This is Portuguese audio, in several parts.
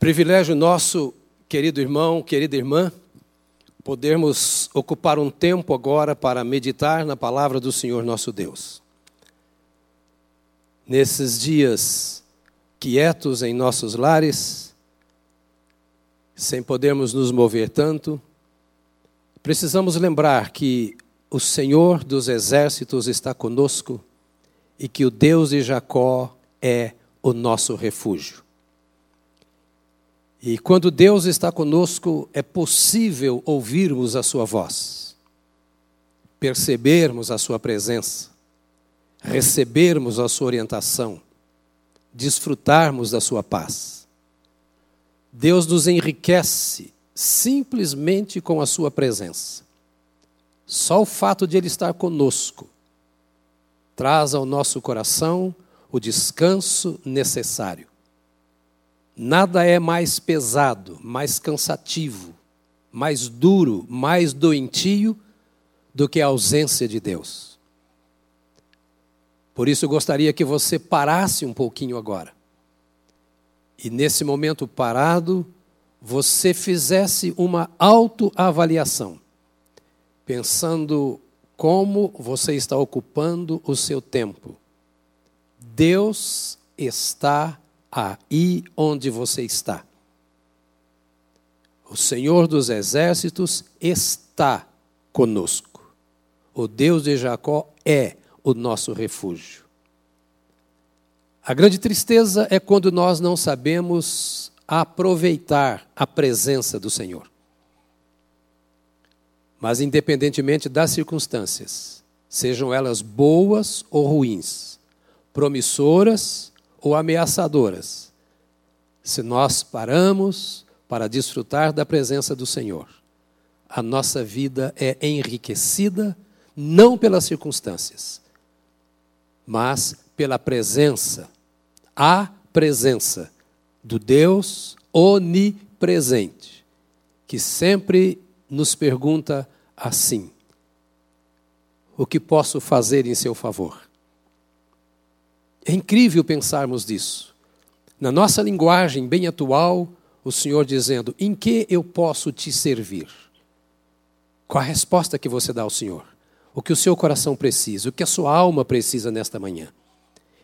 Privilégio nosso, querido irmão, querida irmã, podermos ocupar um tempo agora para meditar na palavra do Senhor nosso Deus. Nesses dias quietos em nossos lares, sem podermos nos mover tanto, precisamos lembrar que o Senhor dos exércitos está conosco e que o Deus de Jacó é o nosso refúgio. E quando Deus está conosco, é possível ouvirmos a Sua voz, percebermos a Sua presença, recebermos a Sua orientação, desfrutarmos da Sua paz. Deus nos enriquece simplesmente com a Sua presença. Só o fato de Ele estar conosco traz ao nosso coração o descanso necessário. Nada é mais pesado, mais cansativo, mais duro, mais doentio do que a ausência de Deus. Por isso eu gostaria que você parasse um pouquinho agora. E nesse momento parado, você fizesse uma autoavaliação, pensando como você está ocupando o seu tempo. Deus está aí onde você está. O Senhor dos Exércitos está conosco. O Deus de Jacó é o nosso refúgio. A grande tristeza é quando nós não sabemos aproveitar a presença do Senhor. Mas, independentemente das circunstâncias, sejam elas boas ou ruins, promissoras ou ameaçadoras, se nós paramos para desfrutar da presença do Senhor, a nossa vida é enriquecida não pelas circunstâncias, mas pela presença, a presença do Deus onipresente, que sempre nos pergunta assim: O que posso fazer em seu favor? É incrível pensarmos disso. Na nossa linguagem bem atual, o Senhor dizendo: Em que eu posso te servir? Qual a resposta que você dá ao Senhor? O que o seu coração precisa, o que a sua alma precisa nesta manhã.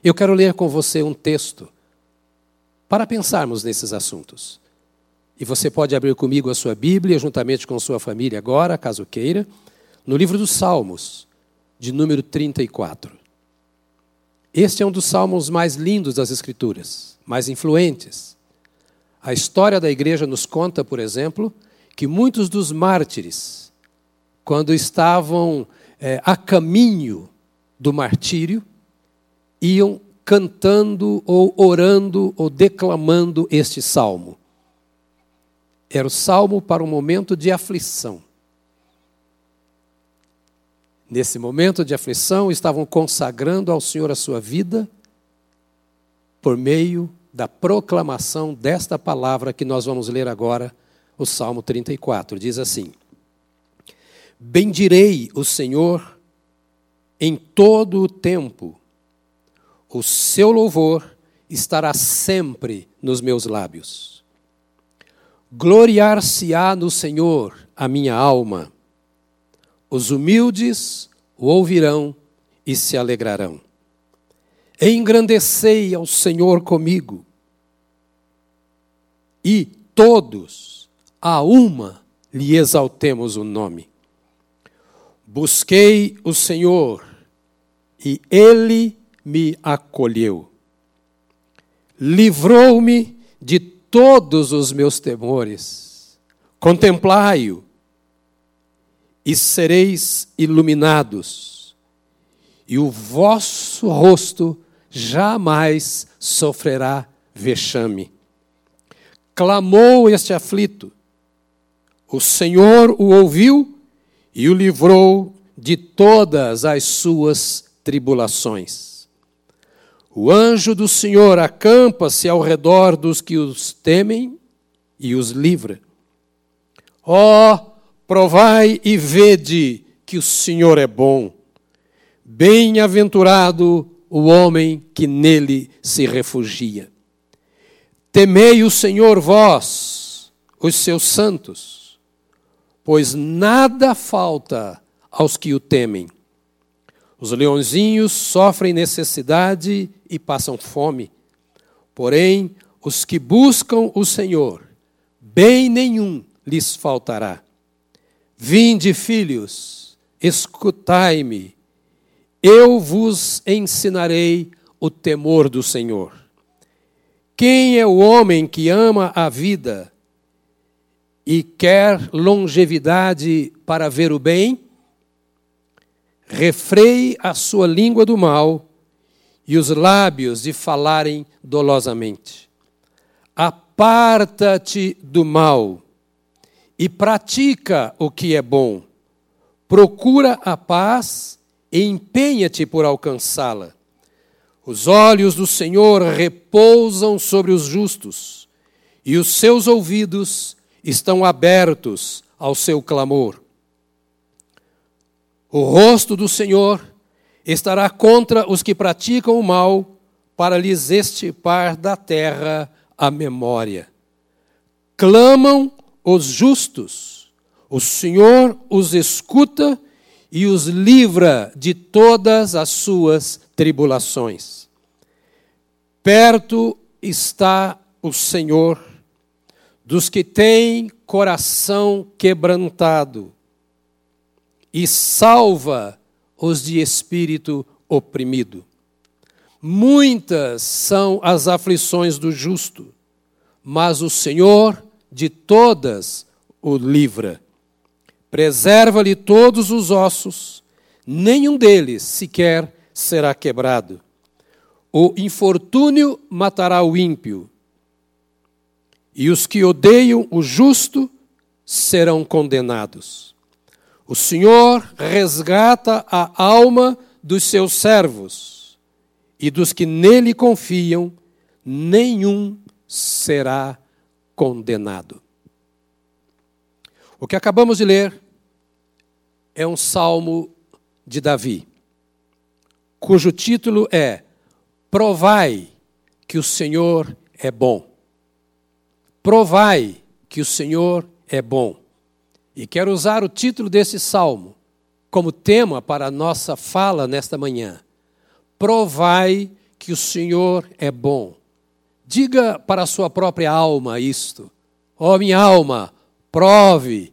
Eu quero ler com você um texto para pensarmos nesses assuntos. E você pode abrir comigo a sua Bíblia, juntamente com sua família agora, caso queira, no livro dos Salmos, de número 34. Este é um dos salmos mais lindos das Escrituras, mais influentes. A história da igreja nos conta, por exemplo, que muitos dos mártires, quando estavam é, a caminho do martírio, iam cantando ou orando ou declamando este salmo. Era o salmo para um momento de aflição. Nesse momento de aflição, estavam consagrando ao Senhor a sua vida por meio da proclamação desta palavra que nós vamos ler agora, o Salmo 34. Diz assim: Bendirei o Senhor em todo o tempo, o seu louvor estará sempre nos meus lábios. Gloriar-se-á no Senhor a minha alma os humildes o ouvirão e se alegrarão. Engrandecei ao Senhor comigo, e todos, a uma, lhe exaltemos o nome. Busquei o Senhor, e ele me acolheu. Livrou-me de todos os meus temores. Contemplai-o e sereis iluminados, e o vosso rosto jamais sofrerá vexame. Clamou este aflito, o Senhor o ouviu e o livrou de todas as suas tribulações. O anjo do Senhor acampa-se ao redor dos que os temem e os livra. Ó, oh, Provai e vede que o Senhor é bom. Bem-aventurado o homem que nele se refugia. Temei o Senhor vós, os seus santos, pois nada falta aos que o temem. Os leãozinhos sofrem necessidade e passam fome, porém os que buscam o Senhor, bem nenhum lhes faltará. Vinde, filhos, escutai-me, eu vos ensinarei o temor do Senhor. Quem é o homem que ama a vida e quer longevidade para ver o bem? Refreie a sua língua do mal e os lábios de falarem dolosamente. Aparta-te do mal e pratica o que é bom. Procura a paz e empenha-te por alcançá-la. Os olhos do Senhor repousam sobre os justos, e os seus ouvidos estão abertos ao seu clamor. O rosto do Senhor estará contra os que praticam o mal, para lhes estipar da terra a memória. Clamam os justos, o Senhor os escuta e os livra de todas as suas tribulações. Perto está o Senhor dos que têm coração quebrantado e salva os de espírito oprimido. Muitas são as aflições do justo, mas o Senhor de todas o livra. Preserva-lhe todos os ossos, nenhum deles sequer será quebrado. O infortúnio matará o ímpio, e os que odeiam o justo serão condenados. O Senhor resgata a alma dos seus servos, e dos que nele confiam, nenhum será condenado. O que acabamos de ler é um salmo de Davi, cujo título é Provai que o Senhor é bom. Provai que o Senhor é bom. E quero usar o título desse salmo como tema para a nossa fala nesta manhã. Provai que o Senhor é bom. Diga para a sua própria alma isto: Ó oh, minha alma, prove,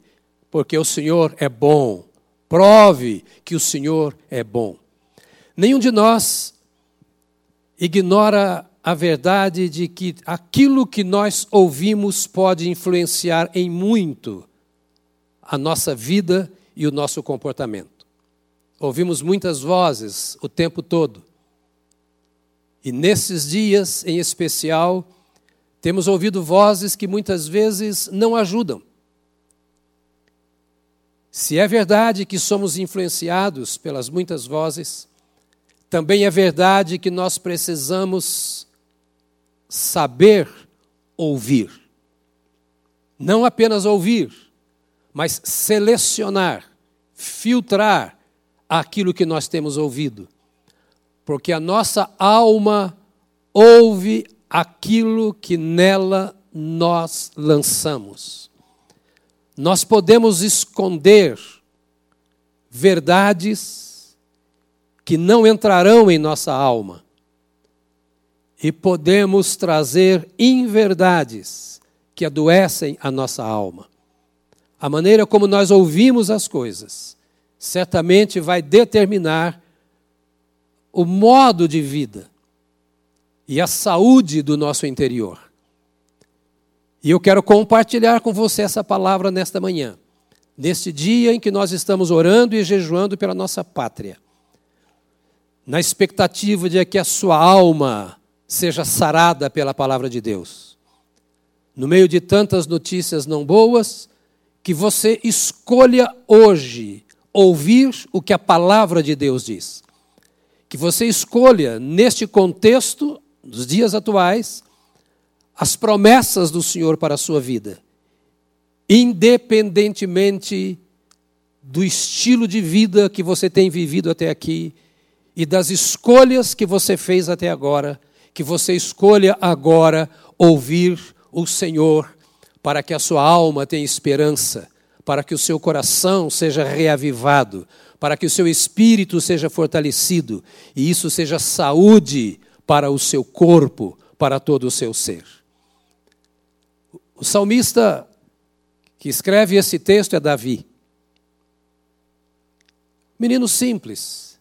porque o Senhor é bom. Prove que o Senhor é bom. Nenhum de nós ignora a verdade de que aquilo que nós ouvimos pode influenciar em muito a nossa vida e o nosso comportamento. Ouvimos muitas vozes o tempo todo. E nesses dias em especial, temos ouvido vozes que muitas vezes não ajudam. Se é verdade que somos influenciados pelas muitas vozes, também é verdade que nós precisamos saber ouvir. Não apenas ouvir, mas selecionar, filtrar aquilo que nós temos ouvido porque a nossa alma ouve aquilo que nela nós lançamos. Nós podemos esconder verdades que não entrarão em nossa alma e podemos trazer inverdades que adoecem a nossa alma. A maneira como nós ouvimos as coisas certamente vai determinar o modo de vida e a saúde do nosso interior. E eu quero compartilhar com você essa palavra nesta manhã, neste dia em que nós estamos orando e jejuando pela nossa pátria, na expectativa de que a sua alma seja sarada pela palavra de Deus. No meio de tantas notícias não boas, que você escolha hoje ouvir o que a palavra de Deus diz que você escolha, neste contexto dos dias atuais, as promessas do Senhor para a sua vida, independentemente do estilo de vida que você tem vivido até aqui e das escolhas que você fez até agora, que você escolha agora ouvir o Senhor, para que a sua alma tenha esperança, para que o seu coração seja reavivado, para que o seu espírito seja fortalecido e isso seja saúde para o seu corpo, para todo o seu ser. O salmista que escreve esse texto é Davi. Menino simples,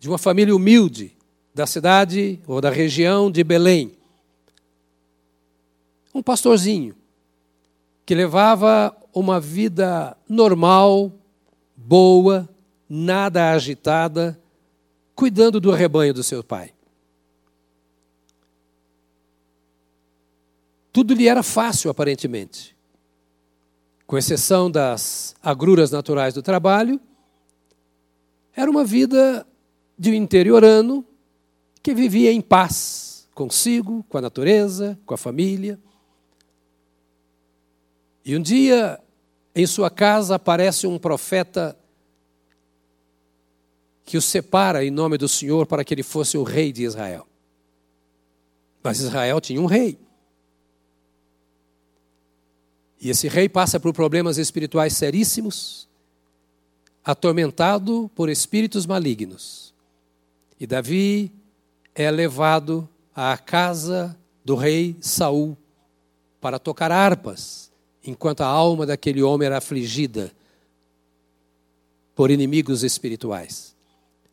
de uma família humilde, da cidade ou da região de Belém. Um pastorzinho que levava uma vida normal, boa, nada agitada, cuidando do rebanho do seu pai. Tudo lhe era fácil, aparentemente. Com exceção das agruras naturais do trabalho, era uma vida de um interiorano que vivia em paz consigo, com a natureza, com a família. E um dia, em sua casa, aparece um profeta que o separa em nome do Senhor para que ele fosse o rei de Israel. Mas Israel tinha um rei. E esse rei passa por problemas espirituais seríssimos, atormentado por espíritos malignos. E Davi é levado à casa do rei Saul para tocar harpas, enquanto a alma daquele homem era afligida por inimigos espirituais.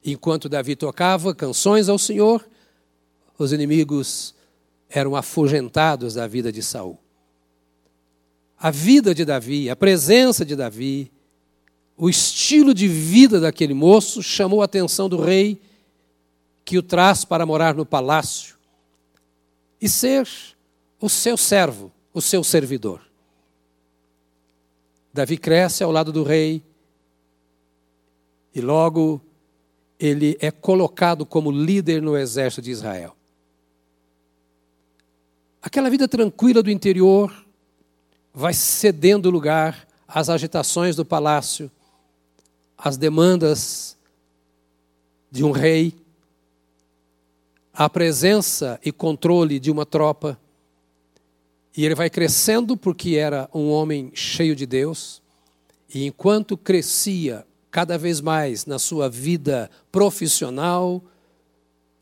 Enquanto Davi tocava canções ao Senhor, os inimigos eram afugentados da vida de Saul. A vida de Davi, a presença de Davi, o estilo de vida daquele moço chamou a atenção do rei que o traz para morar no palácio e ser o seu servo, o seu servidor. Davi cresce ao lado do rei e logo ele é colocado como líder no exército de Israel. Aquela vida tranquila do interior vai cedendo lugar às agitações do palácio, às demandas de um rei a presença e controle de uma tropa. E ele vai crescendo porque era um homem cheio de Deus. E enquanto crescia cada vez mais na sua vida profissional,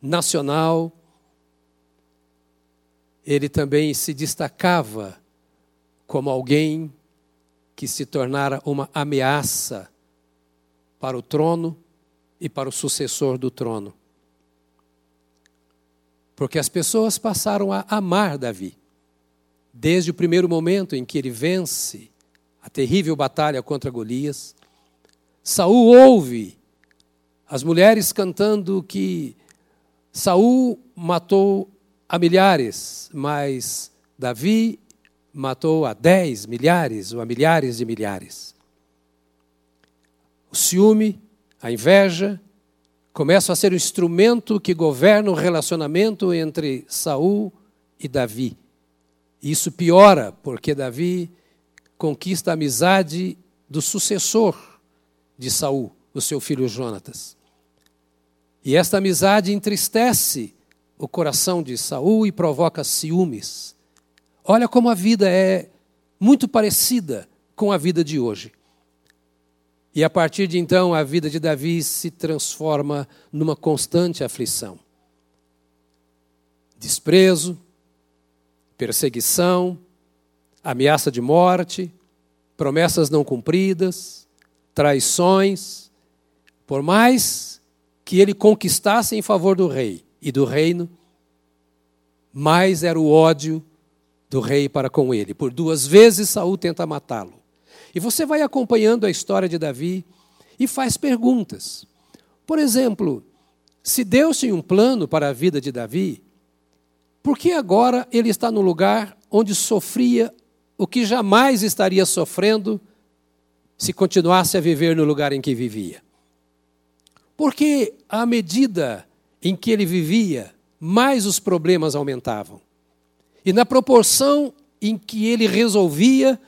nacional, ele também se destacava como alguém que se tornara uma ameaça para o trono e para o sucessor do trono. Porque as pessoas passaram a amar Davi. Desde o primeiro momento em que ele vence a terrível batalha contra Golias, Saul ouve as mulheres cantando que Saul matou a milhares, mas Davi matou a dez milhares ou a milhares de milhares. O ciúme, a inveja, começa a ser o instrumento que governa o relacionamento entre Saul e Davi. Isso piora, porque Davi conquista a amizade do sucessor de Saul, o seu filho Jonatas. E esta amizade entristece o coração de Saul e provoca ciúmes. Olha como a vida é muito parecida com a vida de hoje. E a partir de então, a vida de Davi se transforma numa constante aflição. Desprezo, perseguição, ameaça de morte, promessas não cumpridas, traições. Por mais que ele conquistasse em favor do rei e do reino, mais era o ódio do rei para com ele. Por duas vezes Saul tenta matá-lo. E você vai acompanhando a história de Davi e faz perguntas. Por exemplo, se Deus tinha um plano para a vida de Davi, por que agora ele está no lugar onde sofria o que jamais estaria sofrendo se continuasse a viver no lugar em que vivia? Porque à medida em que ele vivia, mais os problemas aumentavam. E na proporção em que ele resolvia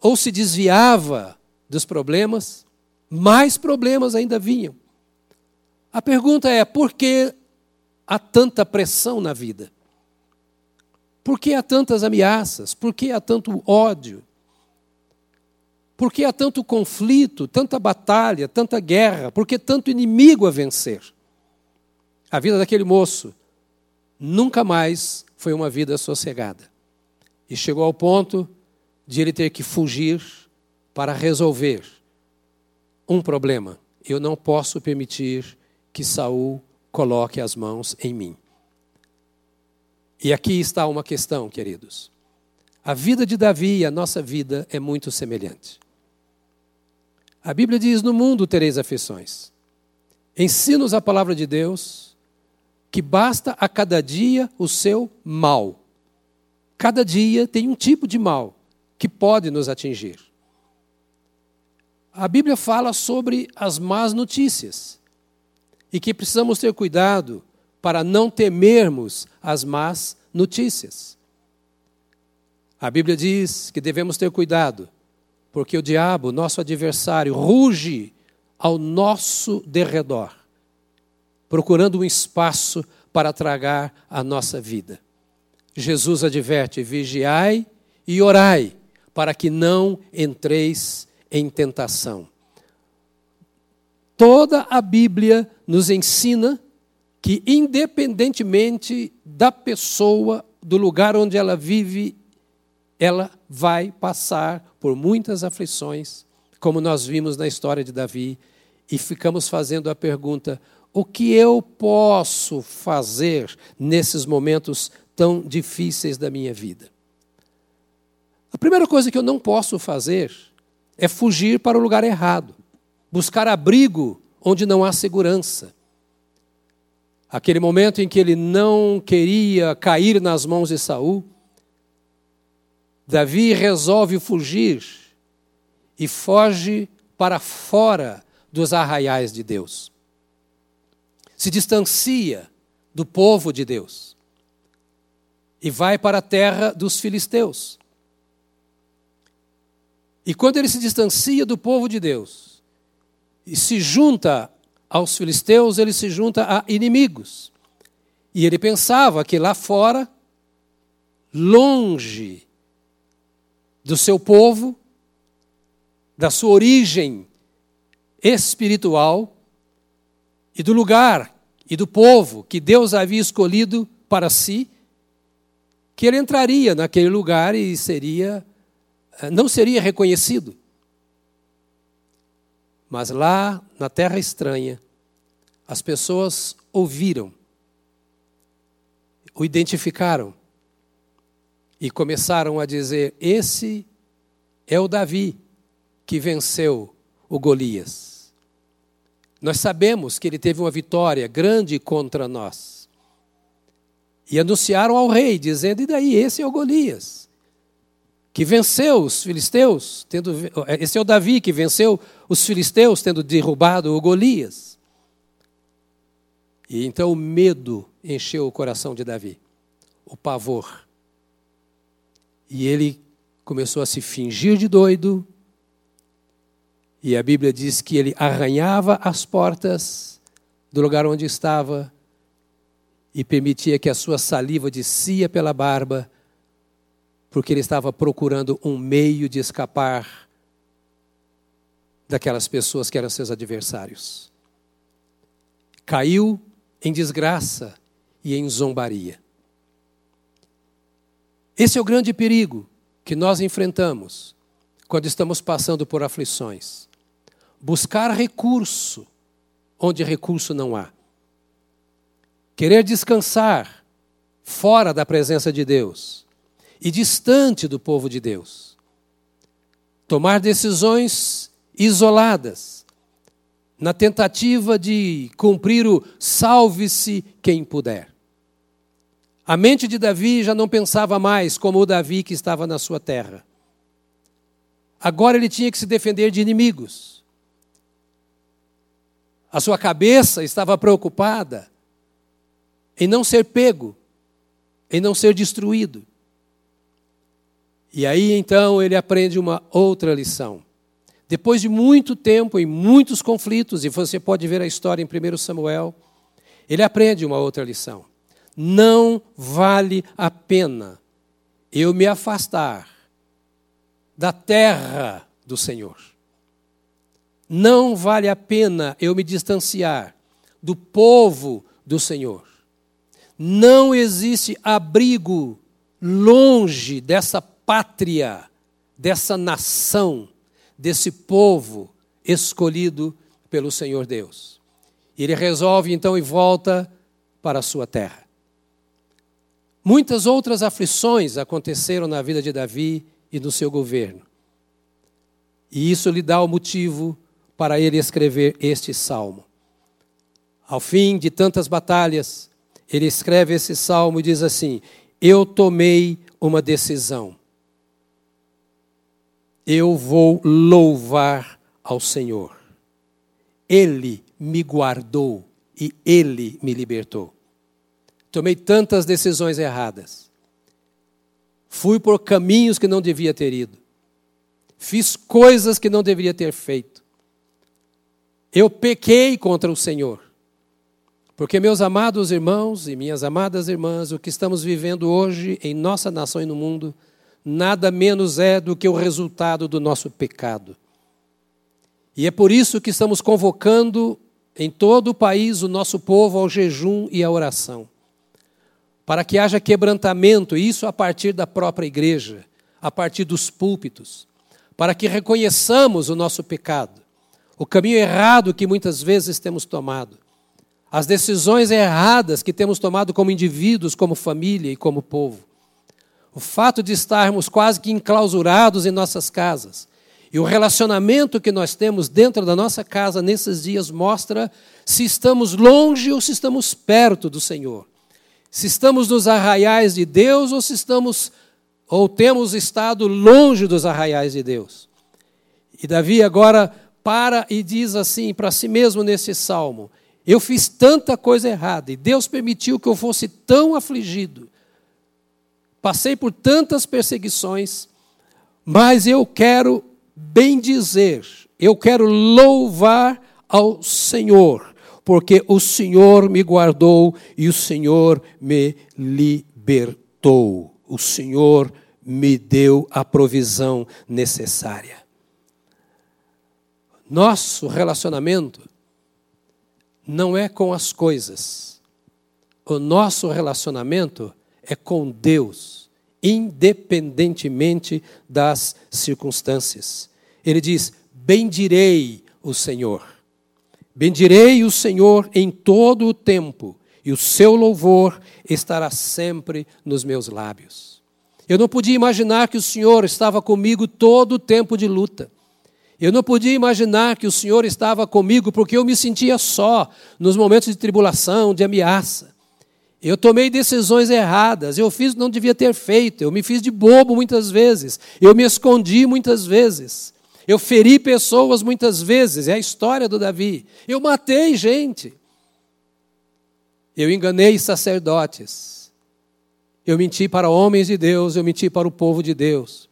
ou se desviava dos problemas, mais problemas ainda vinham. A pergunta é: por que há tanta pressão na vida? Por que há tantas ameaças? Por que há tanto ódio? Por que há tanto conflito, tanta batalha, tanta guerra? Por que tanto inimigo a vencer? A vida daquele moço nunca mais foi uma vida sossegada. E chegou ao ponto de ele ter que fugir para resolver um problema. Eu não posso permitir que Saul coloque as mãos em mim. E aqui está uma questão, queridos. A vida de Davi e a nossa vida é muito semelhante. A Bíblia diz: No mundo tereis aflições. Ensina-nos a palavra de Deus, que basta a cada dia o seu mal. Cada dia tem um tipo de mal que pode nos atingir. A Bíblia fala sobre as más notícias e que precisamos ter cuidado para não temermos as más notícias. A Bíblia diz que devemos ter cuidado, porque o diabo, nosso adversário, ruge ao nosso derredor, procurando um espaço para tragar a nossa vida. Jesus adverte: vigiai e orai, para que não entreis em tentação. Toda a Bíblia nos ensina que, independentemente da pessoa, do lugar onde ela vive, ela vai passar por muitas aflições, como nós vimos na história de Davi, e ficamos fazendo a pergunta: o que eu posso fazer nesses momentos tão difíceis da minha vida? A primeira coisa que eu não posso fazer é fugir para o lugar errado, buscar abrigo onde não há segurança. Aquele momento em que ele não queria cair nas mãos de Saul, Davi resolve fugir e foge para fora dos arraiais de Deus. Se distancia do povo de Deus e vai para a terra dos filisteus. E quando ele se distancia do povo de Deus e se junta aos filisteus, ele se junta a inimigos. E ele pensava que lá fora, longe do seu povo, da sua origem espiritual e do lugar e do povo que Deus havia escolhido para si, que ele entraria naquele lugar e seria eh, não seria reconhecido. Mas lá na terra estranha, as pessoas ouviram, o identificaram e começaram a dizer: Esse é o Davi que venceu o Golias. Nós sabemos que ele teve uma vitória grande contra nós. E anunciaram ao rei, dizendo: E daí, esse é o Golias que venceu os filisteus, tendo, esse é o Davi que venceu os filisteus, tendo derrubado o Golias. E então o medo encheu o coração de Davi, o pavor. E ele começou a se fingir de doido, e a Bíblia diz que ele arranhava as portas do lugar onde estava e permitia que a sua saliva descia pela barba porque ele estava procurando um meio de escapar daquelas pessoas que eram seus adversários. Caiu em desgraça e em zombaria. Esse é o grande perigo que nós enfrentamos quando estamos passando por aflições. Buscar recurso onde recurso não há. Querer descansar fora da presença de Deus e distante do povo de Deus. Tomar decisões isoladas, na tentativa de cumprir o salve-se quem puder. A mente de Davi já não pensava mais como o Davi que estava na sua terra. Agora ele tinha que se defender de inimigos. A sua cabeça estava preocupada em não ser pego, em não ser destruído. E aí então ele aprende uma outra lição. Depois de muito tempo e muitos conflitos, e você pode ver a história em 1 Samuel, ele aprende uma outra lição. Não vale a pena eu me afastar da terra do Senhor. Não vale a pena eu me distanciar do povo do Senhor. Não existe abrigo longe dessa pátria, dessa nação, desse povo escolhido pelo Senhor Deus. Ele resolve então e volta para a sua terra. Muitas outras aflições aconteceram na vida de Davi e no seu governo. E isso lhe dá o motivo para ele escrever este salmo. Ao fim de tantas batalhas, ele escreve esse salmo e diz assim: Eu tomei uma decisão. Eu vou louvar ao Senhor. Ele me guardou e ele me libertou. Tomei tantas decisões erradas. Fui por caminhos que não devia ter ido. Fiz coisas que não deveria ter feito. Eu pequei contra o Senhor. Porque, meus amados irmãos e minhas amadas irmãs, o que estamos vivendo hoje em nossa nação e no mundo, nada menos é do que o resultado do nosso pecado. E é por isso que estamos convocando em todo o país o nosso povo ao jejum e à oração para que haja quebrantamento, isso a partir da própria igreja, a partir dos púlpitos, para que reconheçamos o nosso pecado, o caminho errado que muitas vezes temos tomado, as decisões erradas que temos tomado como indivíduos, como família e como povo. O fato de estarmos quase que enclausurados em nossas casas e o relacionamento que nós temos dentro da nossa casa nesses dias mostra se estamos longe ou se estamos perto do Senhor se estamos nos arraiais de Deus ou se estamos ou temos estado longe dos arraiais de Deus. E Davi agora para e diz assim para si mesmo nesse salmo: Eu fiz tanta coisa errada e Deus permitiu que eu fosse tão afligido. Passei por tantas perseguições, mas eu quero bem dizer, eu quero louvar ao Senhor porque o Senhor me guardou e o Senhor me libertou. O Senhor me deu a provisão necessária. Nosso relacionamento não é com as coisas. O nosso relacionamento é com Deus, independentemente das circunstâncias. Ele diz: Bendirei o Senhor. Bendirei o Senhor em todo o tempo, e o seu louvor estará sempre nos meus lábios. Eu não podia imaginar que o Senhor estava comigo todo o tempo de luta. Eu não podia imaginar que o Senhor estava comigo porque eu me sentia só nos momentos de tribulação, de ameaça. Eu tomei decisões erradas, eu fiz o que não devia ter feito, eu me fiz de bobo muitas vezes, eu me escondi muitas vezes. Eu feri pessoas muitas vezes, é a história do Davi. Eu matei gente. Eu enganei sacerdotes. Eu menti para homens de Deus, eu menti para o povo de Deus.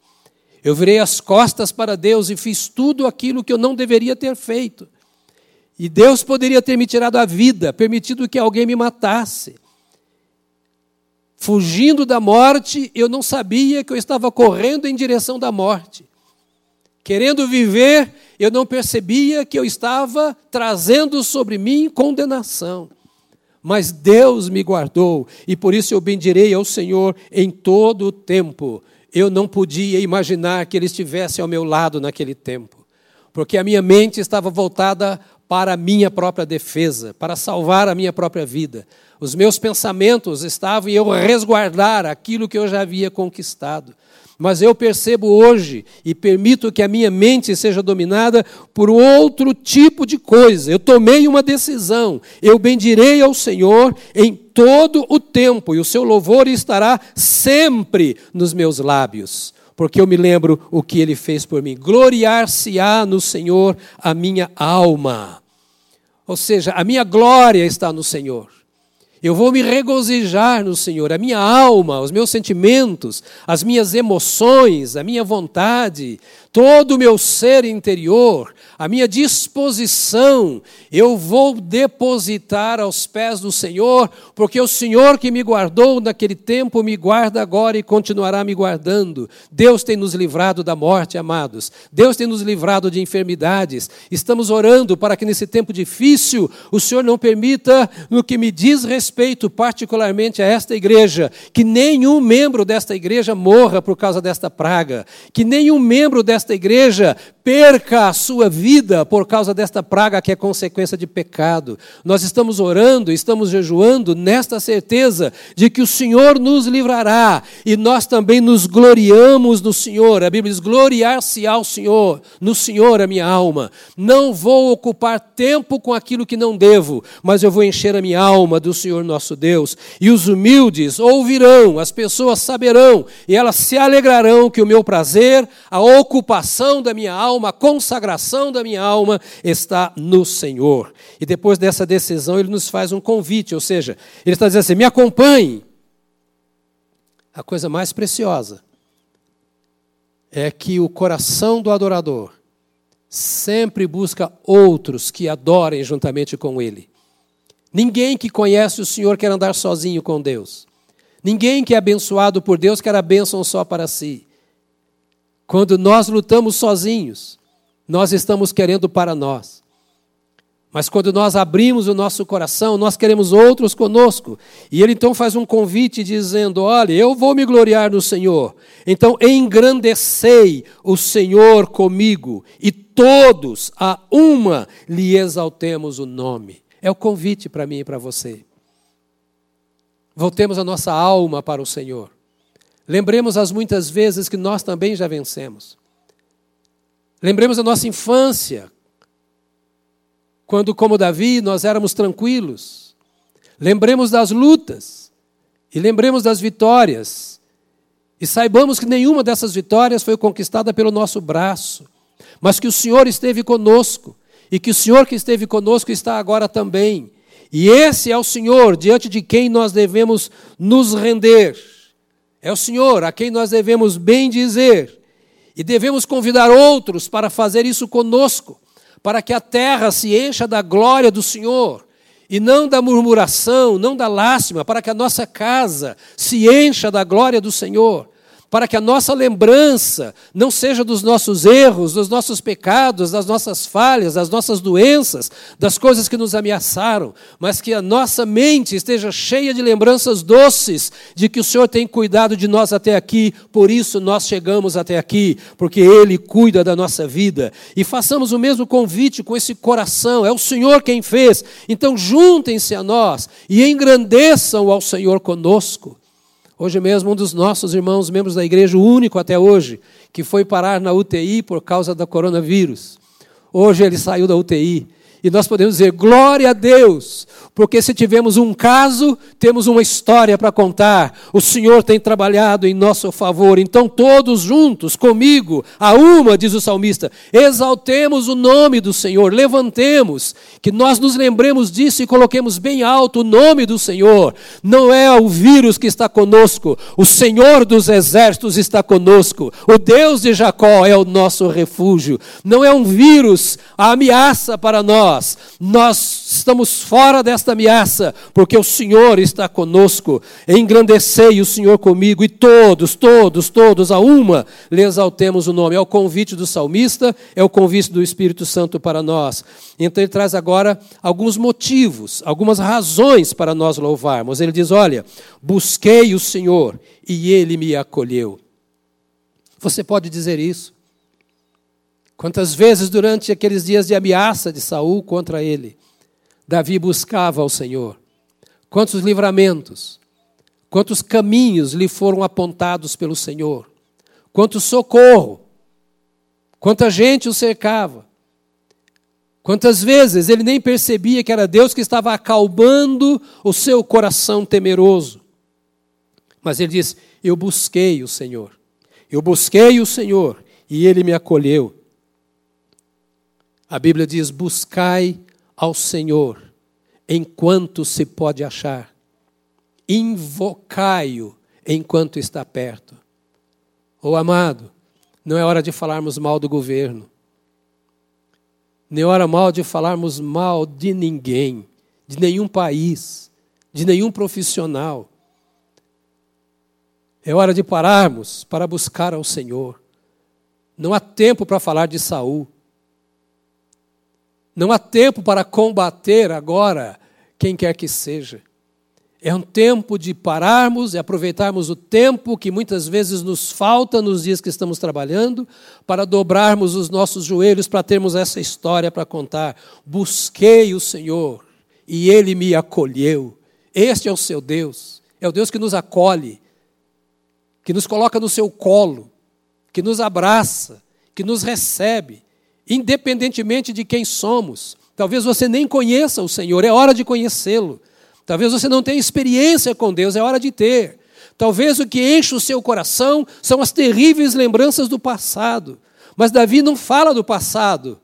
Eu virei as costas para Deus e fiz tudo aquilo que eu não deveria ter feito. E Deus poderia ter me tirado a vida, permitido que alguém me matasse. Fugindo da morte, eu não sabia que eu estava correndo em direção da morte. Querendo viver, eu não percebia que eu estava trazendo sobre mim condenação. Mas Deus me guardou e por isso eu bendirei ao Senhor em todo o tempo. Eu não podia imaginar que Ele estivesse ao meu lado naquele tempo, porque a minha mente estava voltada para a minha própria defesa, para salvar a minha própria vida. Os meus pensamentos estavam em eu resguardar aquilo que eu já havia conquistado. Mas eu percebo hoje e permito que a minha mente seja dominada por outro tipo de coisa. Eu tomei uma decisão. Eu bendirei ao Senhor em todo o tempo, e o seu louvor estará sempre nos meus lábios. Porque eu me lembro o que ele fez por mim. Gloriar-se-á no Senhor a minha alma. Ou seja, a minha glória está no Senhor. Eu vou me regozijar no Senhor. A minha alma, os meus sentimentos, as minhas emoções, a minha vontade, todo o meu ser interior, a minha disposição, eu vou depositar aos pés do Senhor, porque o Senhor que me guardou naquele tempo me guarda agora e continuará me guardando. Deus tem nos livrado da morte, amados. Deus tem nos livrado de enfermidades. Estamos orando para que nesse tempo difícil o Senhor não permita, no que me diz respeito particularmente a esta igreja, que nenhum membro desta igreja morra por causa desta praga, que nenhum membro desta esta igreja perca a sua vida por causa desta praga que é consequência de pecado. Nós estamos orando, estamos jejuando nesta certeza de que o Senhor nos livrará e nós também nos gloriamos no Senhor. A Bíblia diz: gloriar-se ao Senhor, no Senhor a minha alma. Não vou ocupar tempo com aquilo que não devo, mas eu vou encher a minha alma do Senhor nosso Deus. E os humildes ouvirão, as pessoas saberão e elas se alegrarão que o meu prazer, a ocupação da minha alma, alma, a consagração da minha alma está no Senhor. E depois dessa decisão, ele nos faz um convite, ou seja, ele está dizendo assim: me acompanhe. A coisa mais preciosa é que o coração do adorador sempre busca outros que adorem juntamente com ele. Ninguém que conhece o Senhor quer andar sozinho com Deus. Ninguém que é abençoado por Deus quer a bênção só para si. Quando nós lutamos sozinhos, nós estamos querendo para nós. Mas quando nós abrimos o nosso coração, nós queremos outros conosco. E ele então faz um convite dizendo: Olha, eu vou me gloriar no Senhor. Então engrandecei o Senhor comigo, e todos a uma lhe exaltemos o nome. É o convite para mim e para você. Voltemos a nossa alma para o Senhor. Lembremos as muitas vezes que nós também já vencemos. Lembremos a nossa infância, quando, como Davi, nós éramos tranquilos. Lembremos das lutas e lembremos das vitórias. E saibamos que nenhuma dessas vitórias foi conquistada pelo nosso braço, mas que o Senhor esteve conosco e que o Senhor que esteve conosco está agora também. E esse é o Senhor diante de quem nós devemos nos render. É o Senhor a quem nós devemos bem dizer. E devemos convidar outros para fazer isso conosco, para que a terra se encha da glória do Senhor e não da murmuração, não da lástima, para que a nossa casa se encha da glória do Senhor para que a nossa lembrança não seja dos nossos erros, dos nossos pecados, das nossas falhas, das nossas doenças, das coisas que nos ameaçaram, mas que a nossa mente esteja cheia de lembranças doces de que o Senhor tem cuidado de nós até aqui, por isso nós chegamos até aqui, porque Ele cuida da nossa vida. E façamos o mesmo convite com esse coração, é o Senhor quem fez, então juntem-se a nós e engrandeçam ao Senhor conosco. Hoje mesmo, um dos nossos irmãos, membros da igreja, o único até hoje, que foi parar na UTI por causa do coronavírus. Hoje ele saiu da UTI e nós podemos dizer glória a Deus, porque se tivermos um caso, temos uma história para contar. O Senhor tem trabalhado em nosso favor. Então, todos juntos, comigo, a uma, diz o salmista, exaltemos o nome do Senhor, levantemos, que nós nos lembremos disso e coloquemos bem alto o nome do Senhor. Não é o vírus que está conosco, o Senhor dos exércitos está conosco. O Deus de Jacó é o nosso refúgio. Não é um vírus a ameaça para nós nós. Estamos fora desta ameaça, porque o Senhor está conosco. Engrandecei o Senhor comigo, e todos, todos, todos, a uma, lhe exaltemos o nome. É o convite do salmista, é o convite do Espírito Santo para nós. Então ele traz agora alguns motivos, algumas razões para nós louvarmos. Ele diz: Olha, busquei o Senhor e ele me acolheu. Você pode dizer isso? Quantas vezes durante aqueles dias de ameaça de Saul contra ele, Davi buscava ao Senhor. Quantos livramentos, quantos caminhos lhe foram apontados pelo Senhor. Quanto socorro, quanta gente o cercava. Quantas vezes ele nem percebia que era Deus que estava acalmando o seu coração temeroso. Mas ele diz: Eu busquei o Senhor. Eu busquei o Senhor e ele me acolheu. A Bíblia diz: buscai ao Senhor enquanto se pode achar. invocai-o enquanto está perto. Ô oh, amado, não é hora de falarmos mal do governo. Nem hora mal de falarmos mal de ninguém, de nenhum país, de nenhum profissional. É hora de pararmos para buscar ao Senhor. Não há tempo para falar de Saul. Não há tempo para combater agora quem quer que seja. É um tempo de pararmos e aproveitarmos o tempo que muitas vezes nos falta nos dias que estamos trabalhando, para dobrarmos os nossos joelhos para termos essa história para contar. Busquei o Senhor e ele me acolheu. Este é o seu Deus. É o Deus que nos acolhe, que nos coloca no seu colo, que nos abraça, que nos recebe, independentemente de quem somos. Talvez você nem conheça o Senhor, é hora de conhecê-lo. Talvez você não tenha experiência com Deus, é hora de ter. Talvez o que enche o seu coração são as terríveis lembranças do passado. Mas Davi não fala do passado.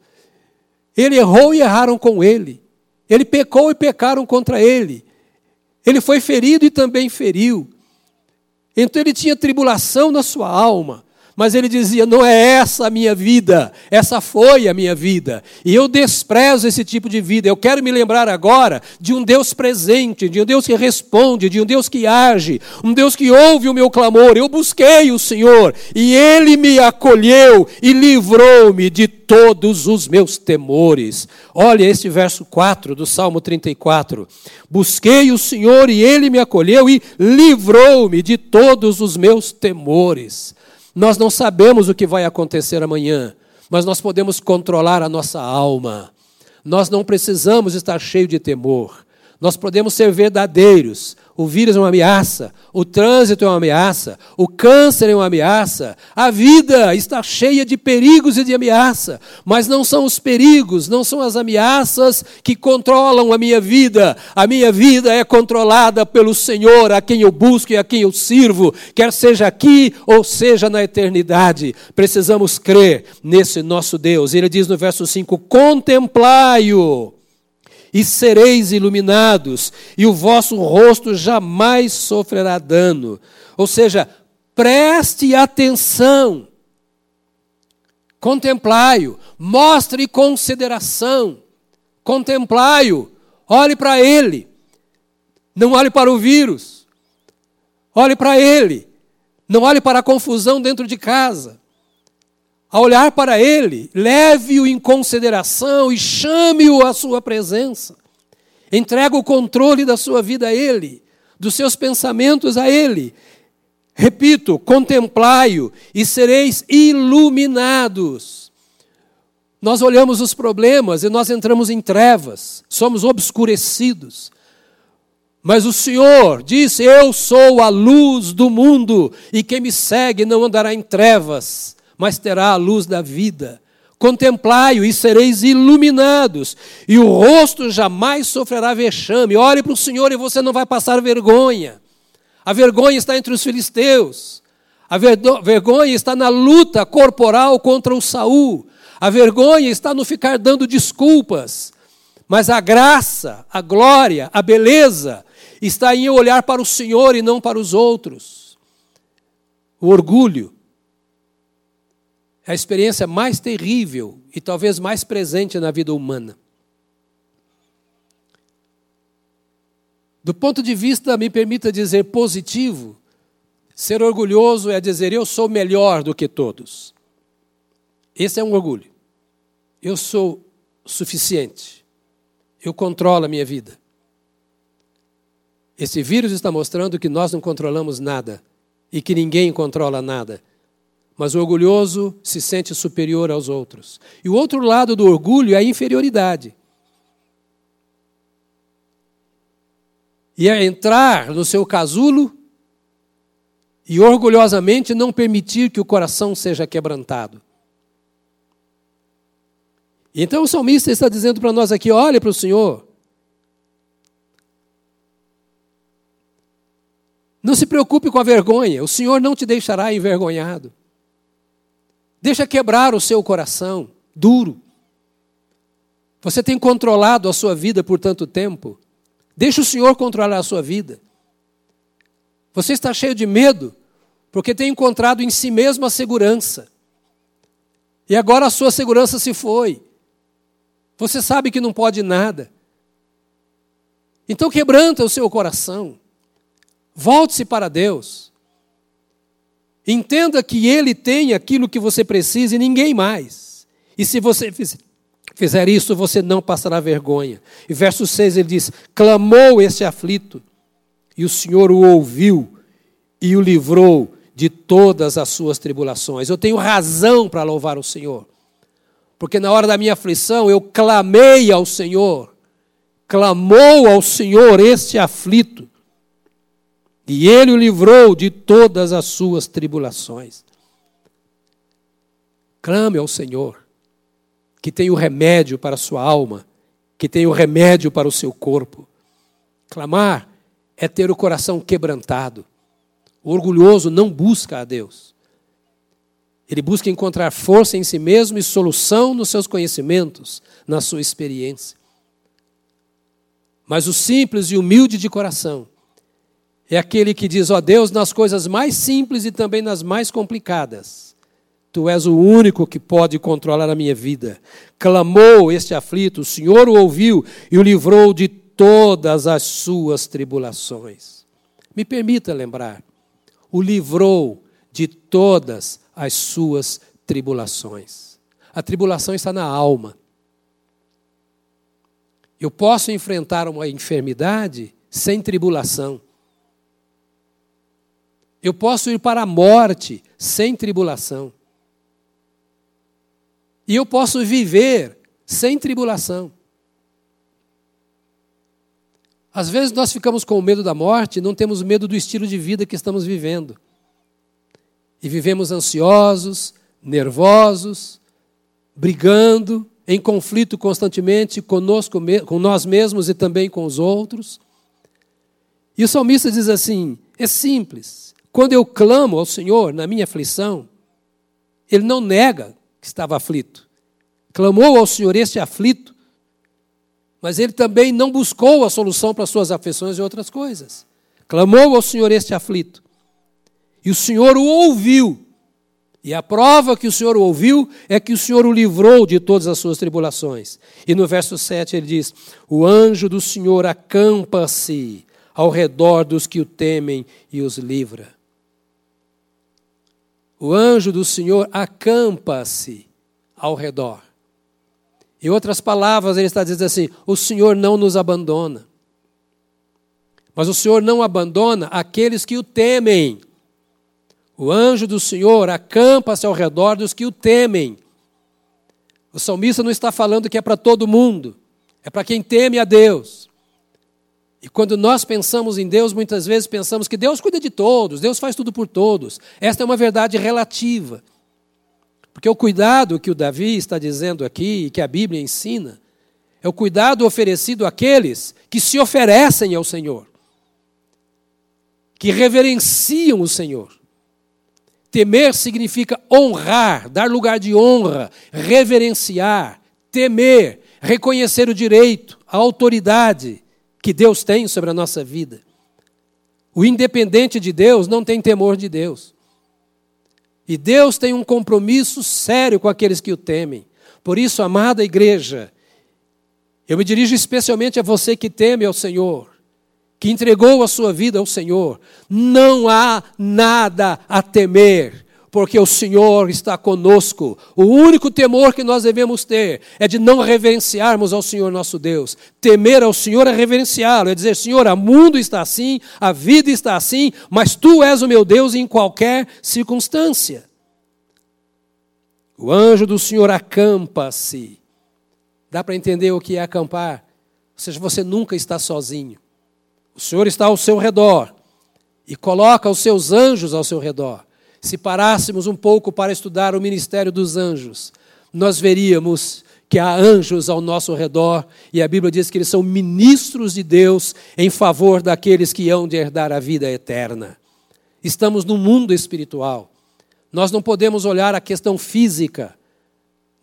Ele errou e erraram com ele. Ele pecou e pecaram contra ele. Ele foi ferido e também feriu. Então ele tinha tribulação na sua alma mas ele dizia: não é essa a minha vida, essa foi a minha vida. E eu desprezo esse tipo de vida. Eu quero me lembrar agora de um Deus presente, de um Deus que responde, de um Deus que age, um Deus que ouve o meu clamor. Eu busquei o Senhor e ele me acolheu e livrou-me de todos os meus temores. Olha este verso 4 do Salmo 34. Busquei o Senhor e ele me acolheu e livrou-me de todos os meus temores. Nós não sabemos o que vai acontecer amanhã, mas nós podemos controlar a nossa alma. Nós não precisamos estar cheio de temor. Nós podemos ser verdadeiros, o vírus é uma ameaça, o trânsito é uma ameaça, o câncer é uma ameaça, a vida está cheia de perigos e de ameaça, mas não são os perigos, não são as ameaças que controlam a minha vida. A minha vida é controlada pelo Senhor, a quem eu busco e a quem eu sirvo, quer seja aqui ou seja na eternidade. Precisamos crer nesse nosso Deus. Ele diz no verso 5: Contemplai-o e sereis iluminados, e o vosso rosto jamais sofrerá dano. Ou seja, preste atenção, contemplai-o, mostre consideração, contemplai-o, olhe para ele, não olhe para o vírus, olhe para ele, não olhe para a confusão dentro de casa. A olhar para Ele, leve-o em consideração e chame-o à sua presença. Entrega o controle da sua vida a Ele, dos seus pensamentos a Ele. Repito, contemplai-o e sereis iluminados. Nós olhamos os problemas e nós entramos em trevas, somos obscurecidos. Mas o Senhor disse: Eu sou a luz do mundo, e quem me segue não andará em trevas mas terá a luz da vida. Contemplai-o e sereis iluminados, e o rosto jamais sofrerá vexame. Olhe para o Senhor e você não vai passar vergonha. A vergonha está entre os filisteus. A vergonha está na luta corporal contra o Saul. A vergonha está no ficar dando desculpas. Mas a graça, a glória, a beleza está em olhar para o Senhor e não para os outros. O orgulho é a experiência mais terrível e talvez mais presente na vida humana. Do ponto de vista, me permita dizer, positivo, ser orgulhoso é dizer eu sou melhor do que todos. Esse é um orgulho. Eu sou suficiente. Eu controlo a minha vida. Esse vírus está mostrando que nós não controlamos nada e que ninguém controla nada mas o orgulhoso se sente superior aos outros. E o outro lado do orgulho é a inferioridade. E é entrar no seu casulo e orgulhosamente não permitir que o coração seja quebrantado. Então o salmista está dizendo para nós aqui: olhe para o Senhor. Não se preocupe com a vergonha, o Senhor não te deixará envergonhado. Deixa quebrar o seu coração duro. Você tem controlado a sua vida por tanto tempo. Deixa o Senhor controlar a sua vida. Você está cheio de medo porque tem encontrado em si mesmo a segurança. E agora a sua segurança se foi. Você sabe que não pode nada. Então quebranta o seu coração. Volte-se para Deus. Entenda que Ele tem aquilo que você precisa e ninguém mais. E se você fizer isso, você não passará vergonha. E verso 6 ele diz: Clamou este aflito, e o Senhor o ouviu e o livrou de todas as suas tribulações. Eu tenho razão para louvar o Senhor, porque na hora da minha aflição eu clamei ao Senhor, clamou ao Senhor este aflito, e ele o livrou de todas as suas tribulações. Clame ao Senhor, que tem o remédio para a sua alma, que tem o remédio para o seu corpo. Clamar é ter o coração quebrantado o orgulhoso não busca a Deus. Ele busca encontrar força em si mesmo e solução nos seus conhecimentos, na sua experiência. Mas o simples e humilde de coração é aquele que diz: Ó Deus, nas coisas mais simples e também nas mais complicadas, Tu és o único que pode controlar a minha vida. Clamou este aflito, o Senhor o ouviu e o livrou de todas as suas tribulações. Me permita lembrar o livrou de todas as suas tribulações. A tribulação está na alma. Eu posso enfrentar uma enfermidade sem tribulação. Eu posso ir para a morte sem tribulação. E eu posso viver sem tribulação. Às vezes nós ficamos com medo da morte, não temos medo do estilo de vida que estamos vivendo. E vivemos ansiosos, nervosos, brigando, em conflito constantemente conosco, com nós mesmos e também com os outros. E o salmista diz assim: é simples. Quando eu clamo ao Senhor na minha aflição, ele não nega que estava aflito. Clamou ao Senhor este aflito, mas ele também não buscou a solução para suas aflições e outras coisas. Clamou ao Senhor este aflito. E o Senhor o ouviu. E a prova que o Senhor o ouviu é que o Senhor o livrou de todas as suas tribulações. E no verso 7 ele diz: O anjo do Senhor acampa-se ao redor dos que o temem e os livra. O anjo do Senhor acampa-se ao redor. Em outras palavras, ele está dizendo assim: o Senhor não nos abandona. Mas o Senhor não abandona aqueles que o temem. O anjo do Senhor acampa-se ao redor dos que o temem. O salmista não está falando que é para todo mundo, é para quem teme a Deus. E quando nós pensamos em Deus, muitas vezes pensamos que Deus cuida de todos, Deus faz tudo por todos. Esta é uma verdade relativa. Porque o cuidado que o Davi está dizendo aqui, que a Bíblia ensina, é o cuidado oferecido àqueles que se oferecem ao Senhor, que reverenciam o Senhor. Temer significa honrar, dar lugar de honra, reverenciar, temer, reconhecer o direito, a autoridade que Deus tem sobre a nossa vida. O independente de Deus não tem temor de Deus. E Deus tem um compromisso sério com aqueles que o temem. Por isso, amada igreja, eu me dirijo especialmente a você que teme ao Senhor, que entregou a sua vida ao Senhor. Não há nada a temer, porque o Senhor está conosco. O único temor que nós devemos ter é de não reverenciarmos ao Senhor nosso Deus. Temer ao Senhor é reverenciá-lo, é dizer: Senhor, o mundo está assim, a vida está assim, mas tu és o meu Deus em qualquer circunstância. O anjo do Senhor acampa-se. Dá para entender o que é acampar? Ou seja, você nunca está sozinho. O Senhor está ao seu redor e coloca os seus anjos ao seu redor se parássemos um pouco para estudar o ministério dos anjos, nós veríamos que há anjos ao nosso redor, e a Bíblia diz que eles são ministros de Deus em favor daqueles que hão de herdar a vida eterna. Estamos no mundo espiritual. Nós não podemos olhar a questão física,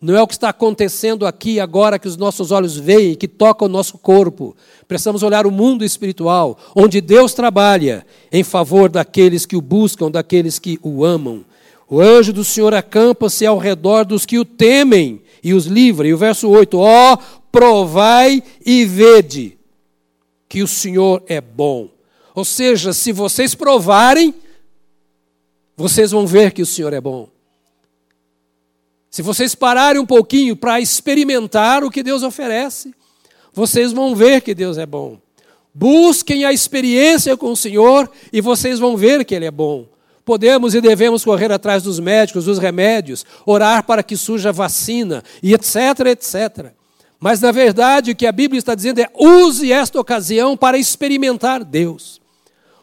não é o que está acontecendo aqui agora que os nossos olhos veem, que toca o nosso corpo. Precisamos olhar o mundo espiritual, onde Deus trabalha em favor daqueles que o buscam, daqueles que o amam. O anjo do Senhor acampa-se ao redor dos que o temem e os livra. E o verso 8: Ó, oh, provai e vede que o Senhor é bom. Ou seja, se vocês provarem, vocês vão ver que o Senhor é bom. Se vocês pararem um pouquinho para experimentar o que Deus oferece, vocês vão ver que Deus é bom. Busquem a experiência com o Senhor e vocês vão ver que Ele é bom. Podemos e devemos correr atrás dos médicos, dos remédios, orar para que surja vacina e etc, etc. Mas na verdade o que a Bíblia está dizendo é: use esta ocasião para experimentar Deus.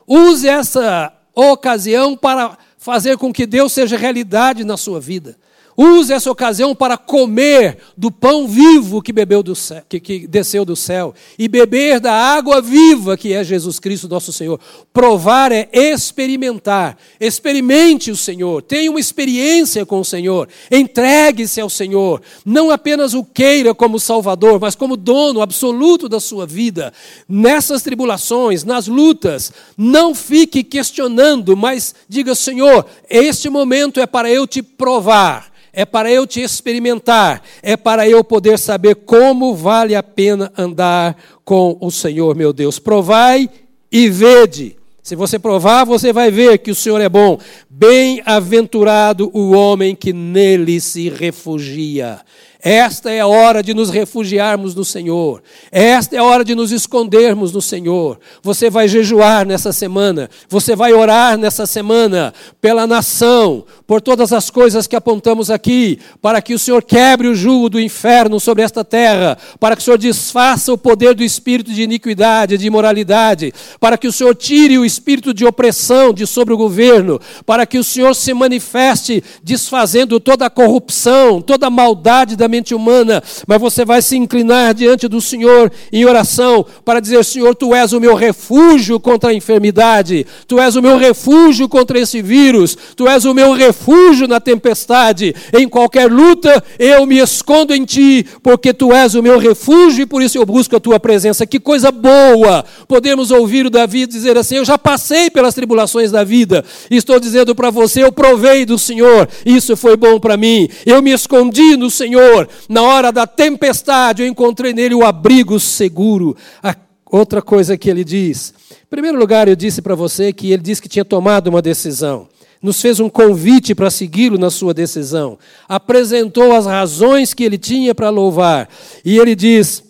Use essa ocasião para fazer com que Deus seja realidade na sua vida. Use essa ocasião para comer do pão vivo que, bebeu do céu, que, que, desceu do céu e beber da água viva que é Jesus Cristo, nosso Senhor. Provar é experimentar. Experimente o Senhor. Tenha uma experiência com o Senhor. Entregue-se ao Senhor. Não apenas o queira como Salvador, mas como dono absoluto da sua vida. Nessas tribulações, nas lutas, não fique questionando, mas diga: Senhor, este momento é para eu te provar é para eu te experimentar, é para eu poder saber como vale a pena andar com o Senhor, meu Deus. Provai e vede. Se você provar, você vai ver que o Senhor é bom. Bem-aventurado o homem que nele se refugia. Esta é a hora de nos refugiarmos no Senhor. Esta é a hora de nos escondermos no Senhor. Você vai jejuar nessa semana. Você vai orar nessa semana pela nação, por todas as coisas que apontamos aqui, para que o Senhor quebre o jugo do inferno sobre esta terra, para que o Senhor desfaça o poder do espírito de iniquidade, de imoralidade, para que o Senhor tire o espírito de opressão de sobre o governo, para que o Senhor se manifeste desfazendo toda a corrupção, toda a maldade da mente humana, mas você vai se inclinar diante do Senhor em oração para dizer: Senhor, tu és o meu refúgio contra a enfermidade, tu és o meu refúgio contra esse vírus, tu és o meu refúgio na tempestade. Em qualquer luta, eu me escondo em ti, porque tu és o meu refúgio e por isso eu busco a tua presença. Que coisa boa! Podemos ouvir o Davi dizer assim: Eu já passei pelas tribulações da vida, estou dizendo para você: Eu provei do Senhor, isso foi bom para mim. Eu me escondi no Senhor Senhor. Na hora da tempestade, eu encontrei nele o abrigo seguro. A outra coisa que ele diz. Em primeiro lugar, eu disse para você que ele disse que tinha tomado uma decisão. Nos fez um convite para segui-lo na sua decisão. Apresentou as razões que ele tinha para louvar. E ele diz.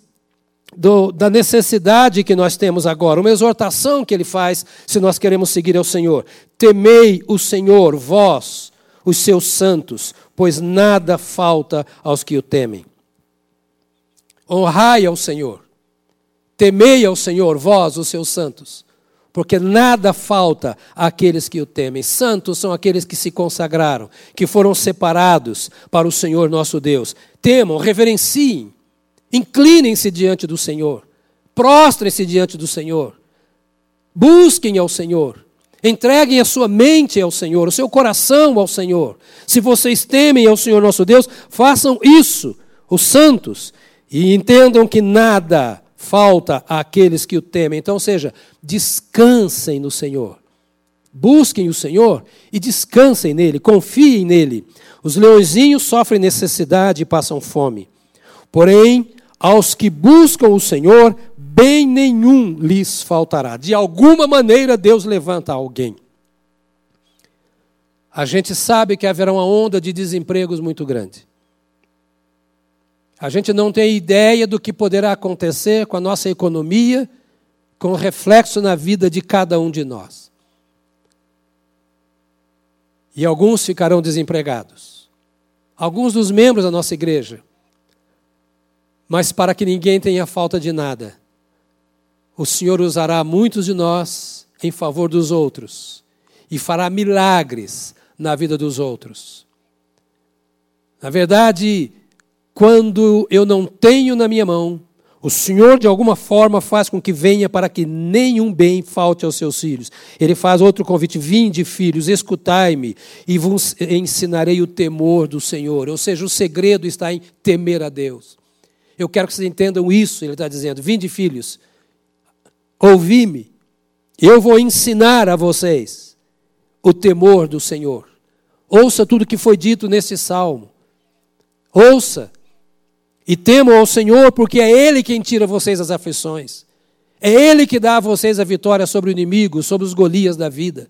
Do, da necessidade que nós temos agora, uma exortação que ele faz se nós queremos seguir ao Senhor. Temei o Senhor, vós, os seus santos, pois nada falta aos que o temem. Honrai ao Senhor, temei ao Senhor, vós, os seus santos, porque nada falta àqueles que o temem. Santos são aqueles que se consagraram, que foram separados para o Senhor nosso Deus. Temam, reverenciem, inclinem-se diante do Senhor, prostrem-se diante do Senhor, busquem ao Senhor. Entreguem a sua mente ao Senhor, o seu coração ao Senhor. Se vocês temem ao Senhor nosso Deus, façam isso, os santos, e entendam que nada falta àqueles que o temem. Então, seja, descansem no Senhor. Busquem o Senhor e descansem nele, confiem nele. Os leõezinhos sofrem necessidade e passam fome. Porém, aos que buscam o Senhor, bem nenhum lhes faltará. De alguma maneira, Deus levanta alguém. A gente sabe que haverá uma onda de desempregos muito grande. A gente não tem ideia do que poderá acontecer com a nossa economia, com reflexo na vida de cada um de nós. E alguns ficarão desempregados. Alguns dos membros da nossa igreja mas para que ninguém tenha falta de nada. O Senhor usará muitos de nós em favor dos outros e fará milagres na vida dos outros. Na verdade, quando eu não tenho na minha mão O Senhor, de alguma forma, faz com que venha para que nenhum bem falte aos seus filhos. Ele faz outro convite: Vinde, filhos, escutai-me, e vos ensinarei o temor do Senhor. Ou seja, o segredo está em temer a Deus. Eu quero que vocês entendam isso, ele está dizendo: Vinde, filhos, ouvi-me, eu vou ensinar a vocês o temor do Senhor. Ouça tudo que foi dito nesse salmo. Ouça e temam ao Senhor, porque é Ele quem tira vocês das aflições. É Ele que dá a vocês a vitória sobre o inimigo, sobre os Golias da vida.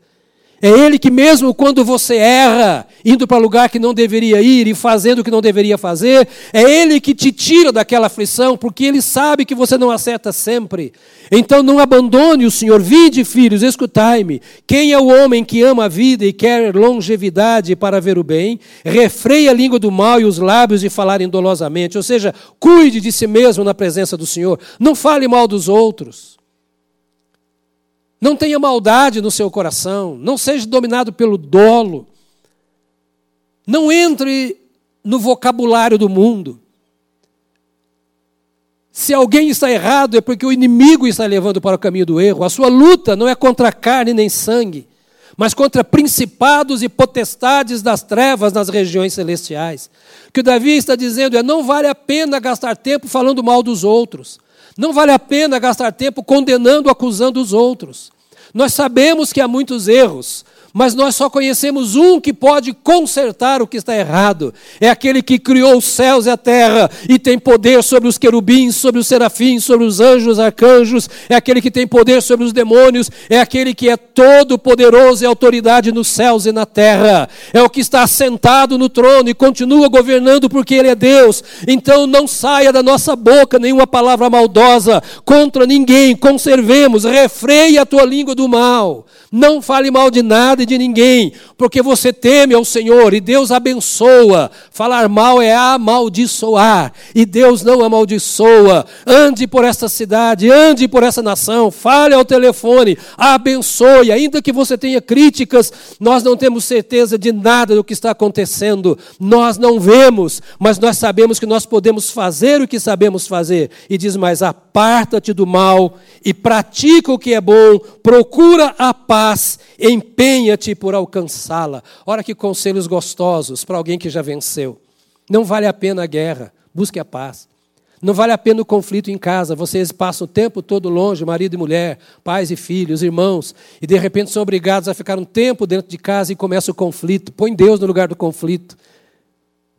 É Ele que, mesmo quando você erra, indo para lugar que não deveria ir e fazendo o que não deveria fazer, é Ele que te tira daquela aflição, porque Ele sabe que você não acerta sempre. Então não abandone o Senhor. Vinde, filhos, escutai-me. Quem é o homem que ama a vida e quer longevidade para ver o bem? Refreie a língua do mal e os lábios de falar indolosamente. Ou seja, cuide de si mesmo na presença do Senhor. Não fale mal dos outros. Não tenha maldade no seu coração, não seja dominado pelo dolo. Não entre no vocabulário do mundo. Se alguém está errado, é porque o inimigo está levando para o caminho do erro. A sua luta não é contra carne nem sangue, mas contra principados e potestades das trevas nas regiões celestiais. O que o Davi está dizendo é: não vale a pena gastar tempo falando mal dos outros. Não vale a pena gastar tempo condenando, acusando os outros. Nós sabemos que há muitos erros, mas nós só conhecemos um que pode consertar o que está errado. É aquele que criou os céus e a terra e tem poder sobre os querubins, sobre os serafins, sobre os anjos, arcanjos. É aquele que tem poder sobre os demônios. É aquele que é todo poderoso e autoridade nos céus e na terra. É o que está sentado no trono e continua governando porque ele é Deus. Então não saia da nossa boca nenhuma palavra maldosa contra ninguém. Conservemos, refreie a tua língua do mal. Não fale mal de nada e de ninguém, porque você teme ao Senhor e Deus abençoa. Falar mal é amaldiçoar, e Deus não amaldiçoa. Ande por esta cidade, ande por essa nação, fale ao telefone, abençoe. Ainda que você tenha críticas, nós não temos certeza de nada do que está acontecendo. Nós não vemos, mas nós sabemos que nós podemos fazer o que sabemos fazer. E diz mais: aparta-te do mal e pratica o que é bom, procura a paz empenha-te por alcançá-la. Ora que conselhos gostosos para alguém que já venceu. Não vale a pena a guerra, busque a paz. Não vale a pena o conflito em casa. Vocês passam o tempo todo longe, marido e mulher, pais e filhos, irmãos, e de repente são obrigados a ficar um tempo dentro de casa e começa o conflito. Põe Deus no lugar do conflito.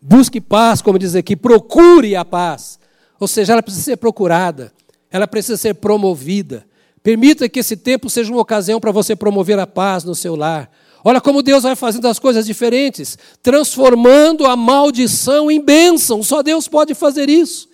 Busque paz, como diz aqui, procure a paz. Ou seja, ela precisa ser procurada, ela precisa ser promovida. Permita que esse tempo seja uma ocasião para você promover a paz no seu lar. Olha como Deus vai fazendo as coisas diferentes, transformando a maldição em bênção. Só Deus pode fazer isso.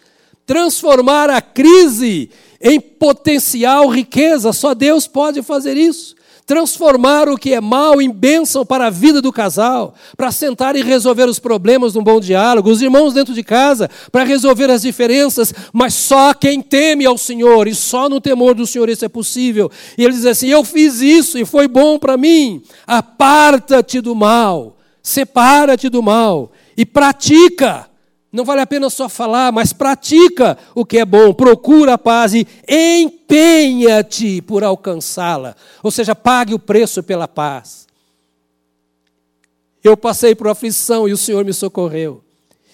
Transformar a crise em potencial riqueza. Só Deus pode fazer isso transformar o que é mal em bênção para a vida do casal, para sentar e resolver os problemas num bom diálogo, os irmãos dentro de casa, para resolver as diferenças, mas só quem teme ao Senhor, e só no temor do Senhor isso é possível. E ele diz assim: Eu fiz isso e foi bom para mim, aparta-te do mal, separa-te do mal e pratica não vale a pena só falar, mas pratica o que é bom, procura a paz e empenha-te por alcançá-la. Ou seja, pague o preço pela paz. Eu passei por aflição e o Senhor me socorreu.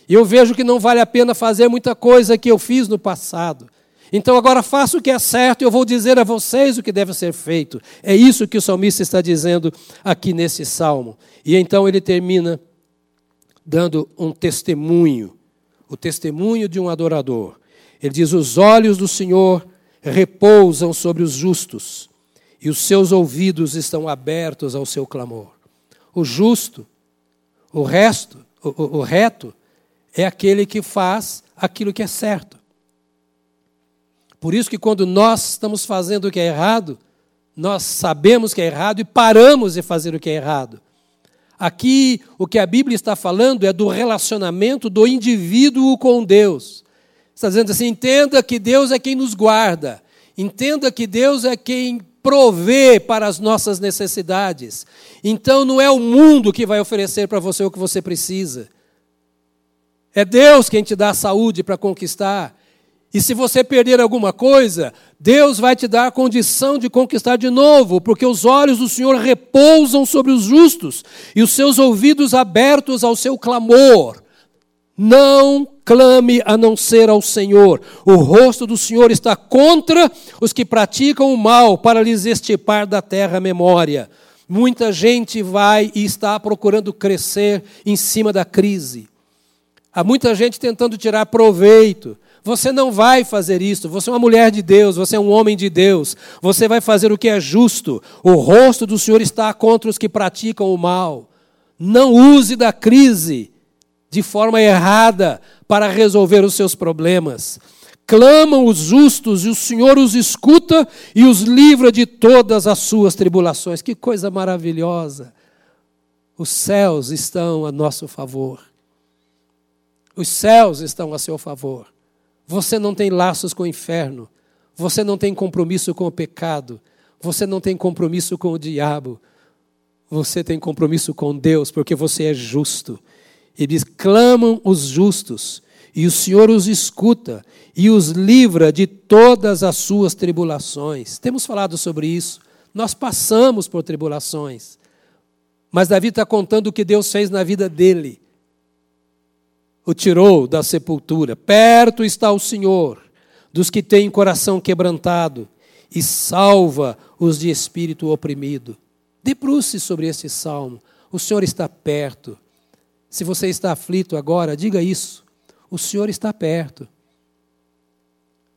E eu vejo que não vale a pena fazer muita coisa que eu fiz no passado. Então agora faça o que é certo e eu vou dizer a vocês o que deve ser feito. É isso que o salmista está dizendo aqui nesse salmo. E então ele termina dando um testemunho o testemunho de um adorador. Ele diz: Os olhos do Senhor repousam sobre os justos, e os seus ouvidos estão abertos ao seu clamor. O justo, o resto, o, o, reto, é aquele que faz aquilo que é certo. Por isso que quando nós estamos fazendo o que é errado, nós sabemos que é errado e paramos de fazer o que é errado. Aqui, o que a Bíblia está falando é do relacionamento do indivíduo com Deus. Está dizendo assim: entenda que Deus é quem nos guarda, entenda que Deus é quem provê para as nossas necessidades. Então, não é o mundo que vai oferecer para você o que você precisa. É Deus quem te dá a saúde para conquistar. E se você perder alguma coisa, Deus vai te dar a condição de conquistar de novo, porque os olhos do Senhor repousam sobre os justos e os seus ouvidos abertos ao seu clamor. Não clame a não ser ao Senhor. O rosto do Senhor está contra os que praticam o mal, para lhes estipar da terra a memória. Muita gente vai e está procurando crescer em cima da crise. Há muita gente tentando tirar proveito. Você não vai fazer isso. Você é uma mulher de Deus, você é um homem de Deus. Você vai fazer o que é justo. O rosto do Senhor está contra os que praticam o mal. Não use da crise de forma errada para resolver os seus problemas. Clamam os justos e o Senhor os escuta e os livra de todas as suas tribulações. Que coisa maravilhosa! Os céus estão a nosso favor. Os céus estão a seu favor. Você não tem laços com o inferno. Você não tem compromisso com o pecado. Você não tem compromisso com o diabo. Você tem compromisso com Deus, porque você é justo. Ele diz: clamam os justos, e o Senhor os escuta e os livra de todas as suas tribulações. Temos falado sobre isso. Nós passamos por tribulações. Mas Davi está contando o que Deus fez na vida dele o tirou da sepultura. Perto está o Senhor dos que têm coração quebrantado e salva os de espírito oprimido. Debruce sobre este salmo. O Senhor está perto. Se você está aflito agora, diga isso. O Senhor está perto.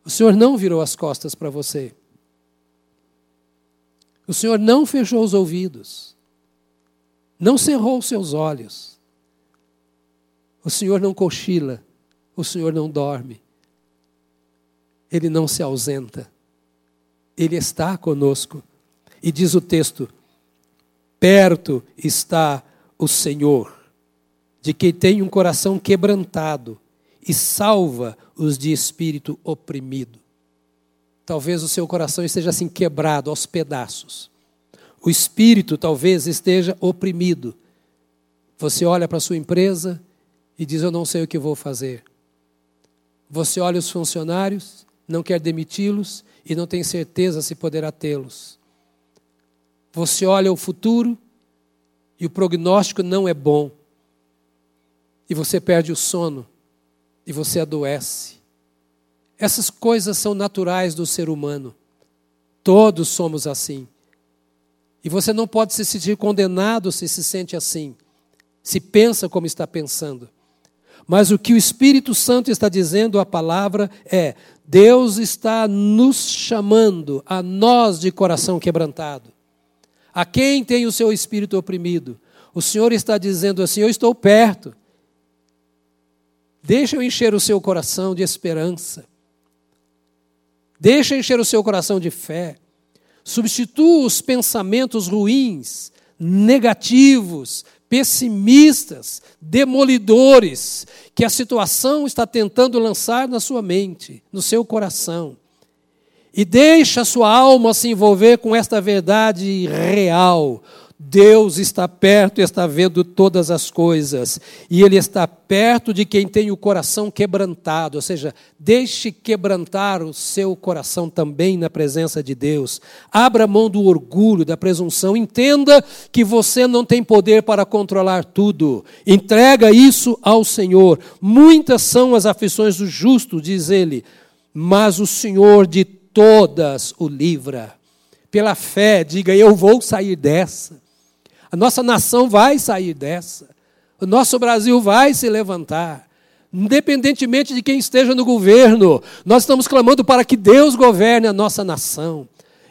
O Senhor não virou as costas para você. O Senhor não fechou os ouvidos. Não cerrou os seus olhos. O Senhor não cochila, o Senhor não dorme, Ele não se ausenta, Ele está conosco. E diz o texto: perto está o Senhor, de quem tem um coração quebrantado e salva os de espírito oprimido. Talvez o seu coração esteja assim quebrado aos pedaços. O espírito talvez esteja oprimido. Você olha para a sua empresa e diz: Eu não sei o que vou fazer. Você olha os funcionários, não quer demiti-los e não tem certeza se poderá tê-los. Você olha o futuro e o prognóstico não é bom. E você perde o sono e você adoece. Essas coisas são naturais do ser humano. Todos somos assim. E você não pode se sentir condenado se se sente assim, se pensa como está pensando. Mas o que o Espírito Santo está dizendo, a palavra, é: Deus está nos chamando, a nós de coração quebrantado. A quem tem o seu espírito oprimido? O Senhor está dizendo assim: Eu estou perto. Deixa eu encher o seu coração de esperança. Deixa eu encher o seu coração de fé. Substitua os pensamentos ruins, negativos, pessimistas, demolidores, que a situação está tentando lançar na sua mente, no seu coração. E deixa a sua alma se envolver com esta verdade real. Deus está perto e está vendo todas as coisas. E Ele está perto de quem tem o coração quebrantado. Ou seja, deixe quebrantar o seu coração também na presença de Deus. Abra mão do orgulho, da presunção. Entenda que você não tem poder para controlar tudo. Entrega isso ao Senhor. Muitas são as aflições do justo, diz ele, mas o Senhor de todas o livra. Pela fé, diga: Eu vou sair dessa. A nossa nação vai sair dessa. O nosso Brasil vai se levantar. Independentemente de quem esteja no governo, nós estamos clamando para que Deus governe a nossa nação.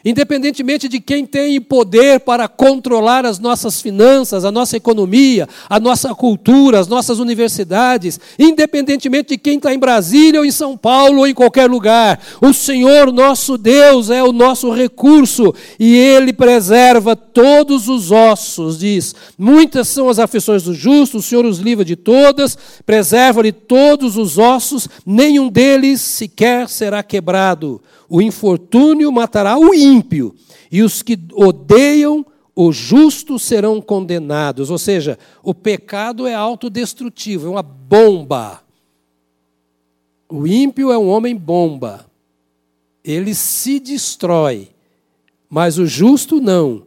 Independentemente de quem tem poder para controlar as nossas finanças, a nossa economia, a nossa cultura, as nossas universidades, independentemente de quem está em Brasília ou em São Paulo ou em qualquer lugar, o Senhor nosso Deus é o nosso recurso e Ele preserva todos os ossos, diz. Muitas são as aflições do justo, o Senhor os livra de todas, preserva-lhe todos os ossos, nenhum deles sequer será quebrado. O infortúnio matará o ímpio, e os que odeiam o justo serão condenados. Ou seja, o pecado é autodestrutivo, é uma bomba. O ímpio é um homem bomba. Ele se destrói. Mas o justo não.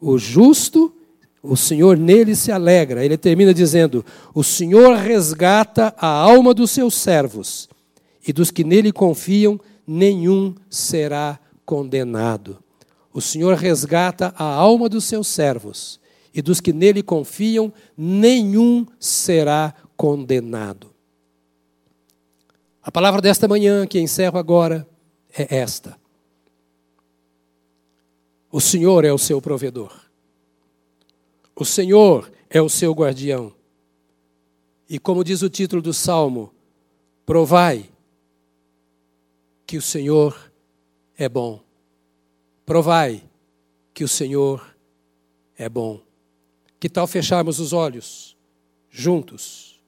O justo, o Senhor nele se alegra. Ele termina dizendo: O Senhor resgata a alma dos seus servos, e dos que nele confiam, nenhum será condenado. O Senhor resgata a alma dos seus servos, e dos que nele confiam, nenhum será condenado. A palavra desta manhã, que encerro agora, é esta: O Senhor é o seu provedor, o Senhor é o seu guardião. E como diz o título do salmo, provai que o Senhor é bom. Provai que o Senhor é bom. Que tal fecharmos os olhos juntos?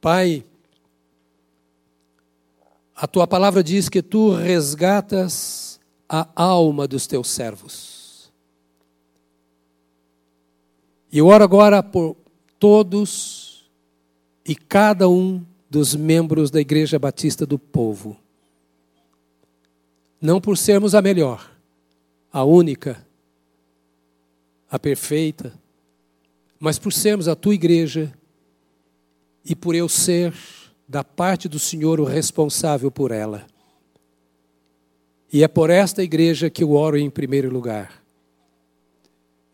Pai, a tua palavra diz que tu resgatas a alma dos teus servos. E eu oro agora por todos e cada um dos membros da Igreja Batista do Povo. Não por sermos a melhor, a única, a perfeita, mas por sermos a tua igreja e por eu ser da parte do Senhor o responsável por ela. E é por esta igreja que eu oro em primeiro lugar.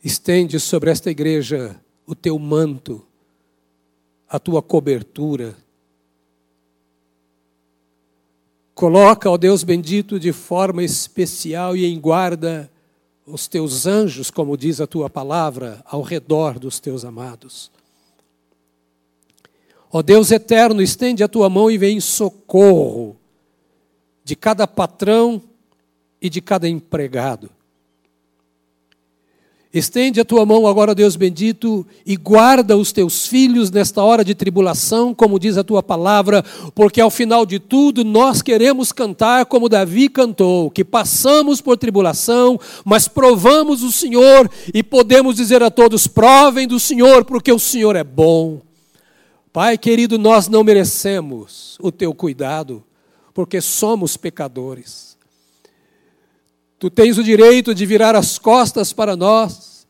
Estende sobre esta igreja o teu manto, a tua cobertura. Coloca, ó Deus bendito, de forma especial e em guarda os teus anjos, como diz a tua palavra, ao redor dos teus amados. Ó Deus eterno, estende a tua mão e vem em socorro de cada patrão e de cada empregado. Estende a tua mão agora, Deus bendito, e guarda os teus filhos nesta hora de tribulação, como diz a tua palavra, porque ao final de tudo nós queremos cantar como Davi cantou, que passamos por tribulação, mas provamos o Senhor e podemos dizer a todos: provem do Senhor, porque o Senhor é bom. Pai querido, nós não merecemos o teu cuidado, porque somos pecadores. Tu tens o direito de virar as costas para nós,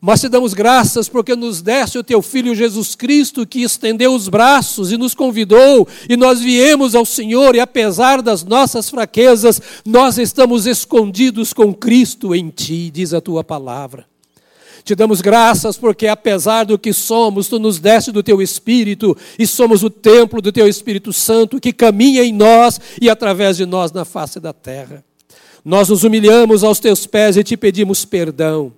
mas te damos graças porque nos deste o teu Filho Jesus Cristo, que estendeu os braços e nos convidou, e nós viemos ao Senhor, e apesar das nossas fraquezas, nós estamos escondidos com Cristo em Ti, diz a tua palavra. Te damos graças porque, apesar do que somos, tu nos deste do teu Espírito e somos o templo do teu Espírito Santo que caminha em nós e através de nós na face da terra. Nós nos humilhamos aos teus pés e te pedimos perdão.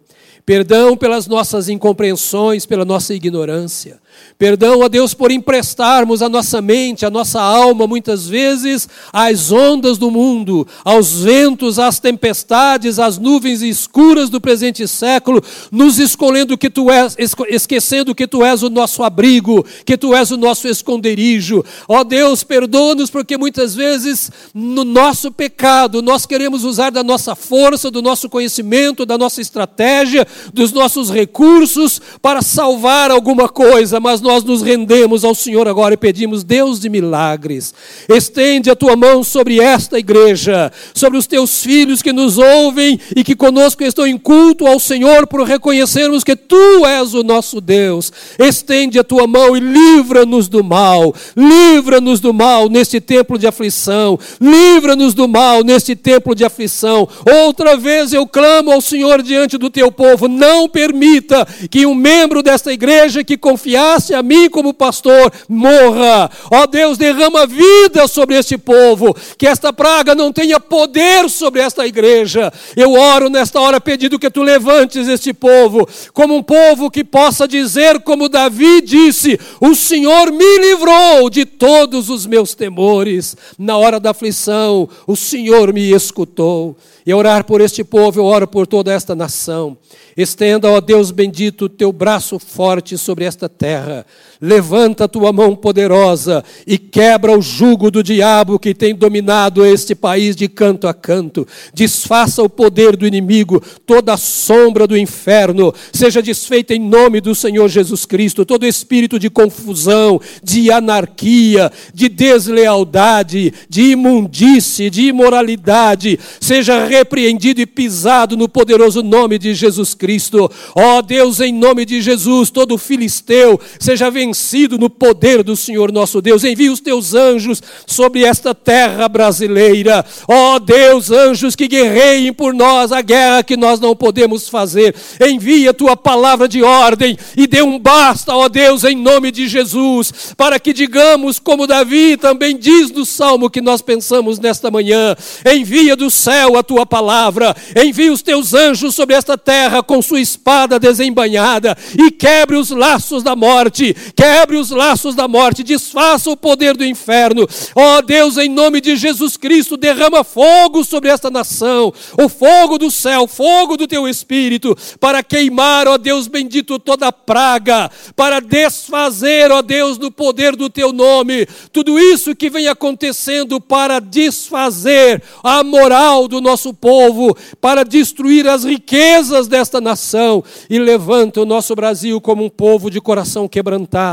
Perdão pelas nossas incompreensões, pela nossa ignorância. Perdão, ó Deus, por emprestarmos a nossa mente, a nossa alma, muitas vezes, às ondas do mundo, aos ventos, às tempestades, às nuvens escuras do presente século, nos escolhendo que tu és, esquecendo que tu és o nosso abrigo, que tu és o nosso esconderijo. Ó Deus, perdoa-nos porque muitas vezes no nosso pecado nós queremos usar da nossa força, do nosso conhecimento, da nossa estratégia, dos nossos recursos para salvar alguma coisa, mas nós nos rendemos ao Senhor agora e pedimos, Deus de milagres, estende a tua mão sobre esta igreja, sobre os teus filhos que nos ouvem e que conosco estão em culto ao Senhor por reconhecermos que tu és o nosso Deus. Estende a tua mão e livra-nos do mal, livra-nos do mal neste templo de aflição, livra-nos do mal neste templo de aflição. Outra vez eu clamo ao Senhor diante do teu povo, não permita que um membro desta igreja que confiar confiasse a mim como pastor, morra. Ó Deus, derrama vida sobre este povo, que esta praga não tenha poder sobre esta igreja. Eu oro nesta hora pedindo que tu levantes este povo, como um povo que possa dizer, como Davi disse: O Senhor me livrou de todos os meus temores. Na hora da aflição, o Senhor me escutou. E orar por este povo, eu oro por toda esta nação. Estenda, ó Deus bendito, teu braço forte sobre esta terra terra levanta a tua mão poderosa e quebra o jugo do diabo que tem dominado este país de canto a canto. Desfaça o poder do inimigo, toda a sombra do inferno, seja desfeita em nome do Senhor Jesus Cristo, todo espírito de confusão, de anarquia, de deslealdade, de imundície, de imoralidade, seja repreendido e pisado no poderoso nome de Jesus Cristo. Ó oh, Deus, em nome de Jesus, todo filisteu seja vencido no poder do Senhor nosso Deus. Envie os teus anjos sobre esta terra brasileira. Ó oh, Deus, anjos que guerreiem por nós a guerra que nós não podemos fazer. Envia a tua palavra de ordem e dê um basta, ó Deus, em nome de Jesus, para que digamos, como Davi também diz no salmo que nós pensamos nesta manhã: envia do céu a tua palavra, envia os teus anjos sobre esta terra com sua espada desembanhada e quebre os laços da morte, quebre os laços da morte, desfaça o poder do inferno. Ó Deus, em nome de Jesus Cristo, derrama fogo sobre esta nação, o fogo do céu, fogo do teu espírito, para queimar, ó Deus bendito, toda praga, para desfazer, ó Deus, no poder do teu nome, tudo isso que vem acontecendo para desfazer a moral do nosso povo, para destruir as riquezas desta nação e levanta o nosso Brasil como um povo de coração quebrantado.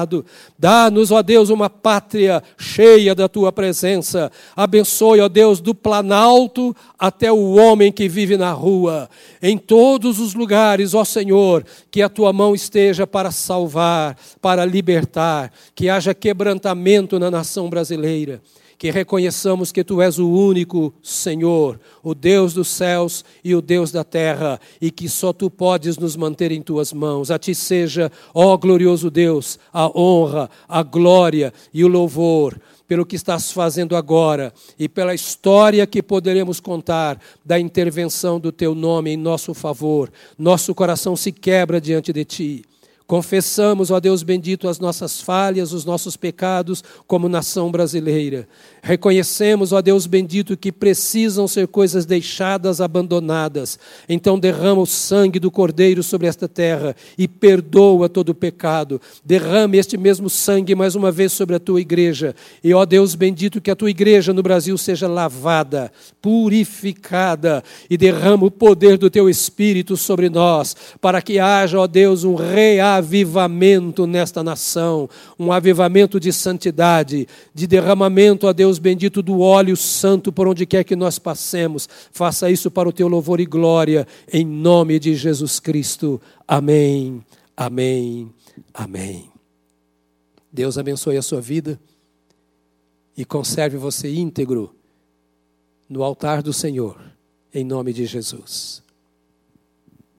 Dá-nos, ó Deus, uma pátria cheia da tua presença. Abençoe, ó Deus, do planalto até o homem que vive na rua. Em todos os lugares, ó Senhor, que a tua mão esteja para salvar, para libertar, que haja quebrantamento na nação brasileira que reconheçamos que Tu és o único Senhor, o Deus dos céus e o Deus da terra, e que só Tu podes nos manter em Tuas mãos. A Ti seja, ó glorioso Deus, a honra, a glória e o louvor pelo que estás fazendo agora e pela história que poderemos contar da intervenção do Teu nome em nosso favor. Nosso coração se quebra diante de Ti. Confessamos, ó Deus bendito, as nossas falhas, os nossos pecados como nação brasileira. Reconhecemos, ó Deus bendito, que precisam ser coisas deixadas, abandonadas. Então derrama o sangue do Cordeiro sobre esta terra e perdoa todo o pecado. Derrame este mesmo sangue mais uma vez sobre a tua igreja. E, ó Deus bendito, que a tua igreja no Brasil seja lavada, purificada e derrama o poder do teu Espírito sobre nós, para que haja, ó Deus, um real avivamento nesta nação, um avivamento de santidade, de derramamento, a Deus bendito, do óleo santo por onde quer que nós passemos. Faça isso para o teu louvor e glória, em nome de Jesus Cristo. Amém, amém, amém. Deus abençoe a sua vida e conserve você íntegro no altar do Senhor, em nome de Jesus.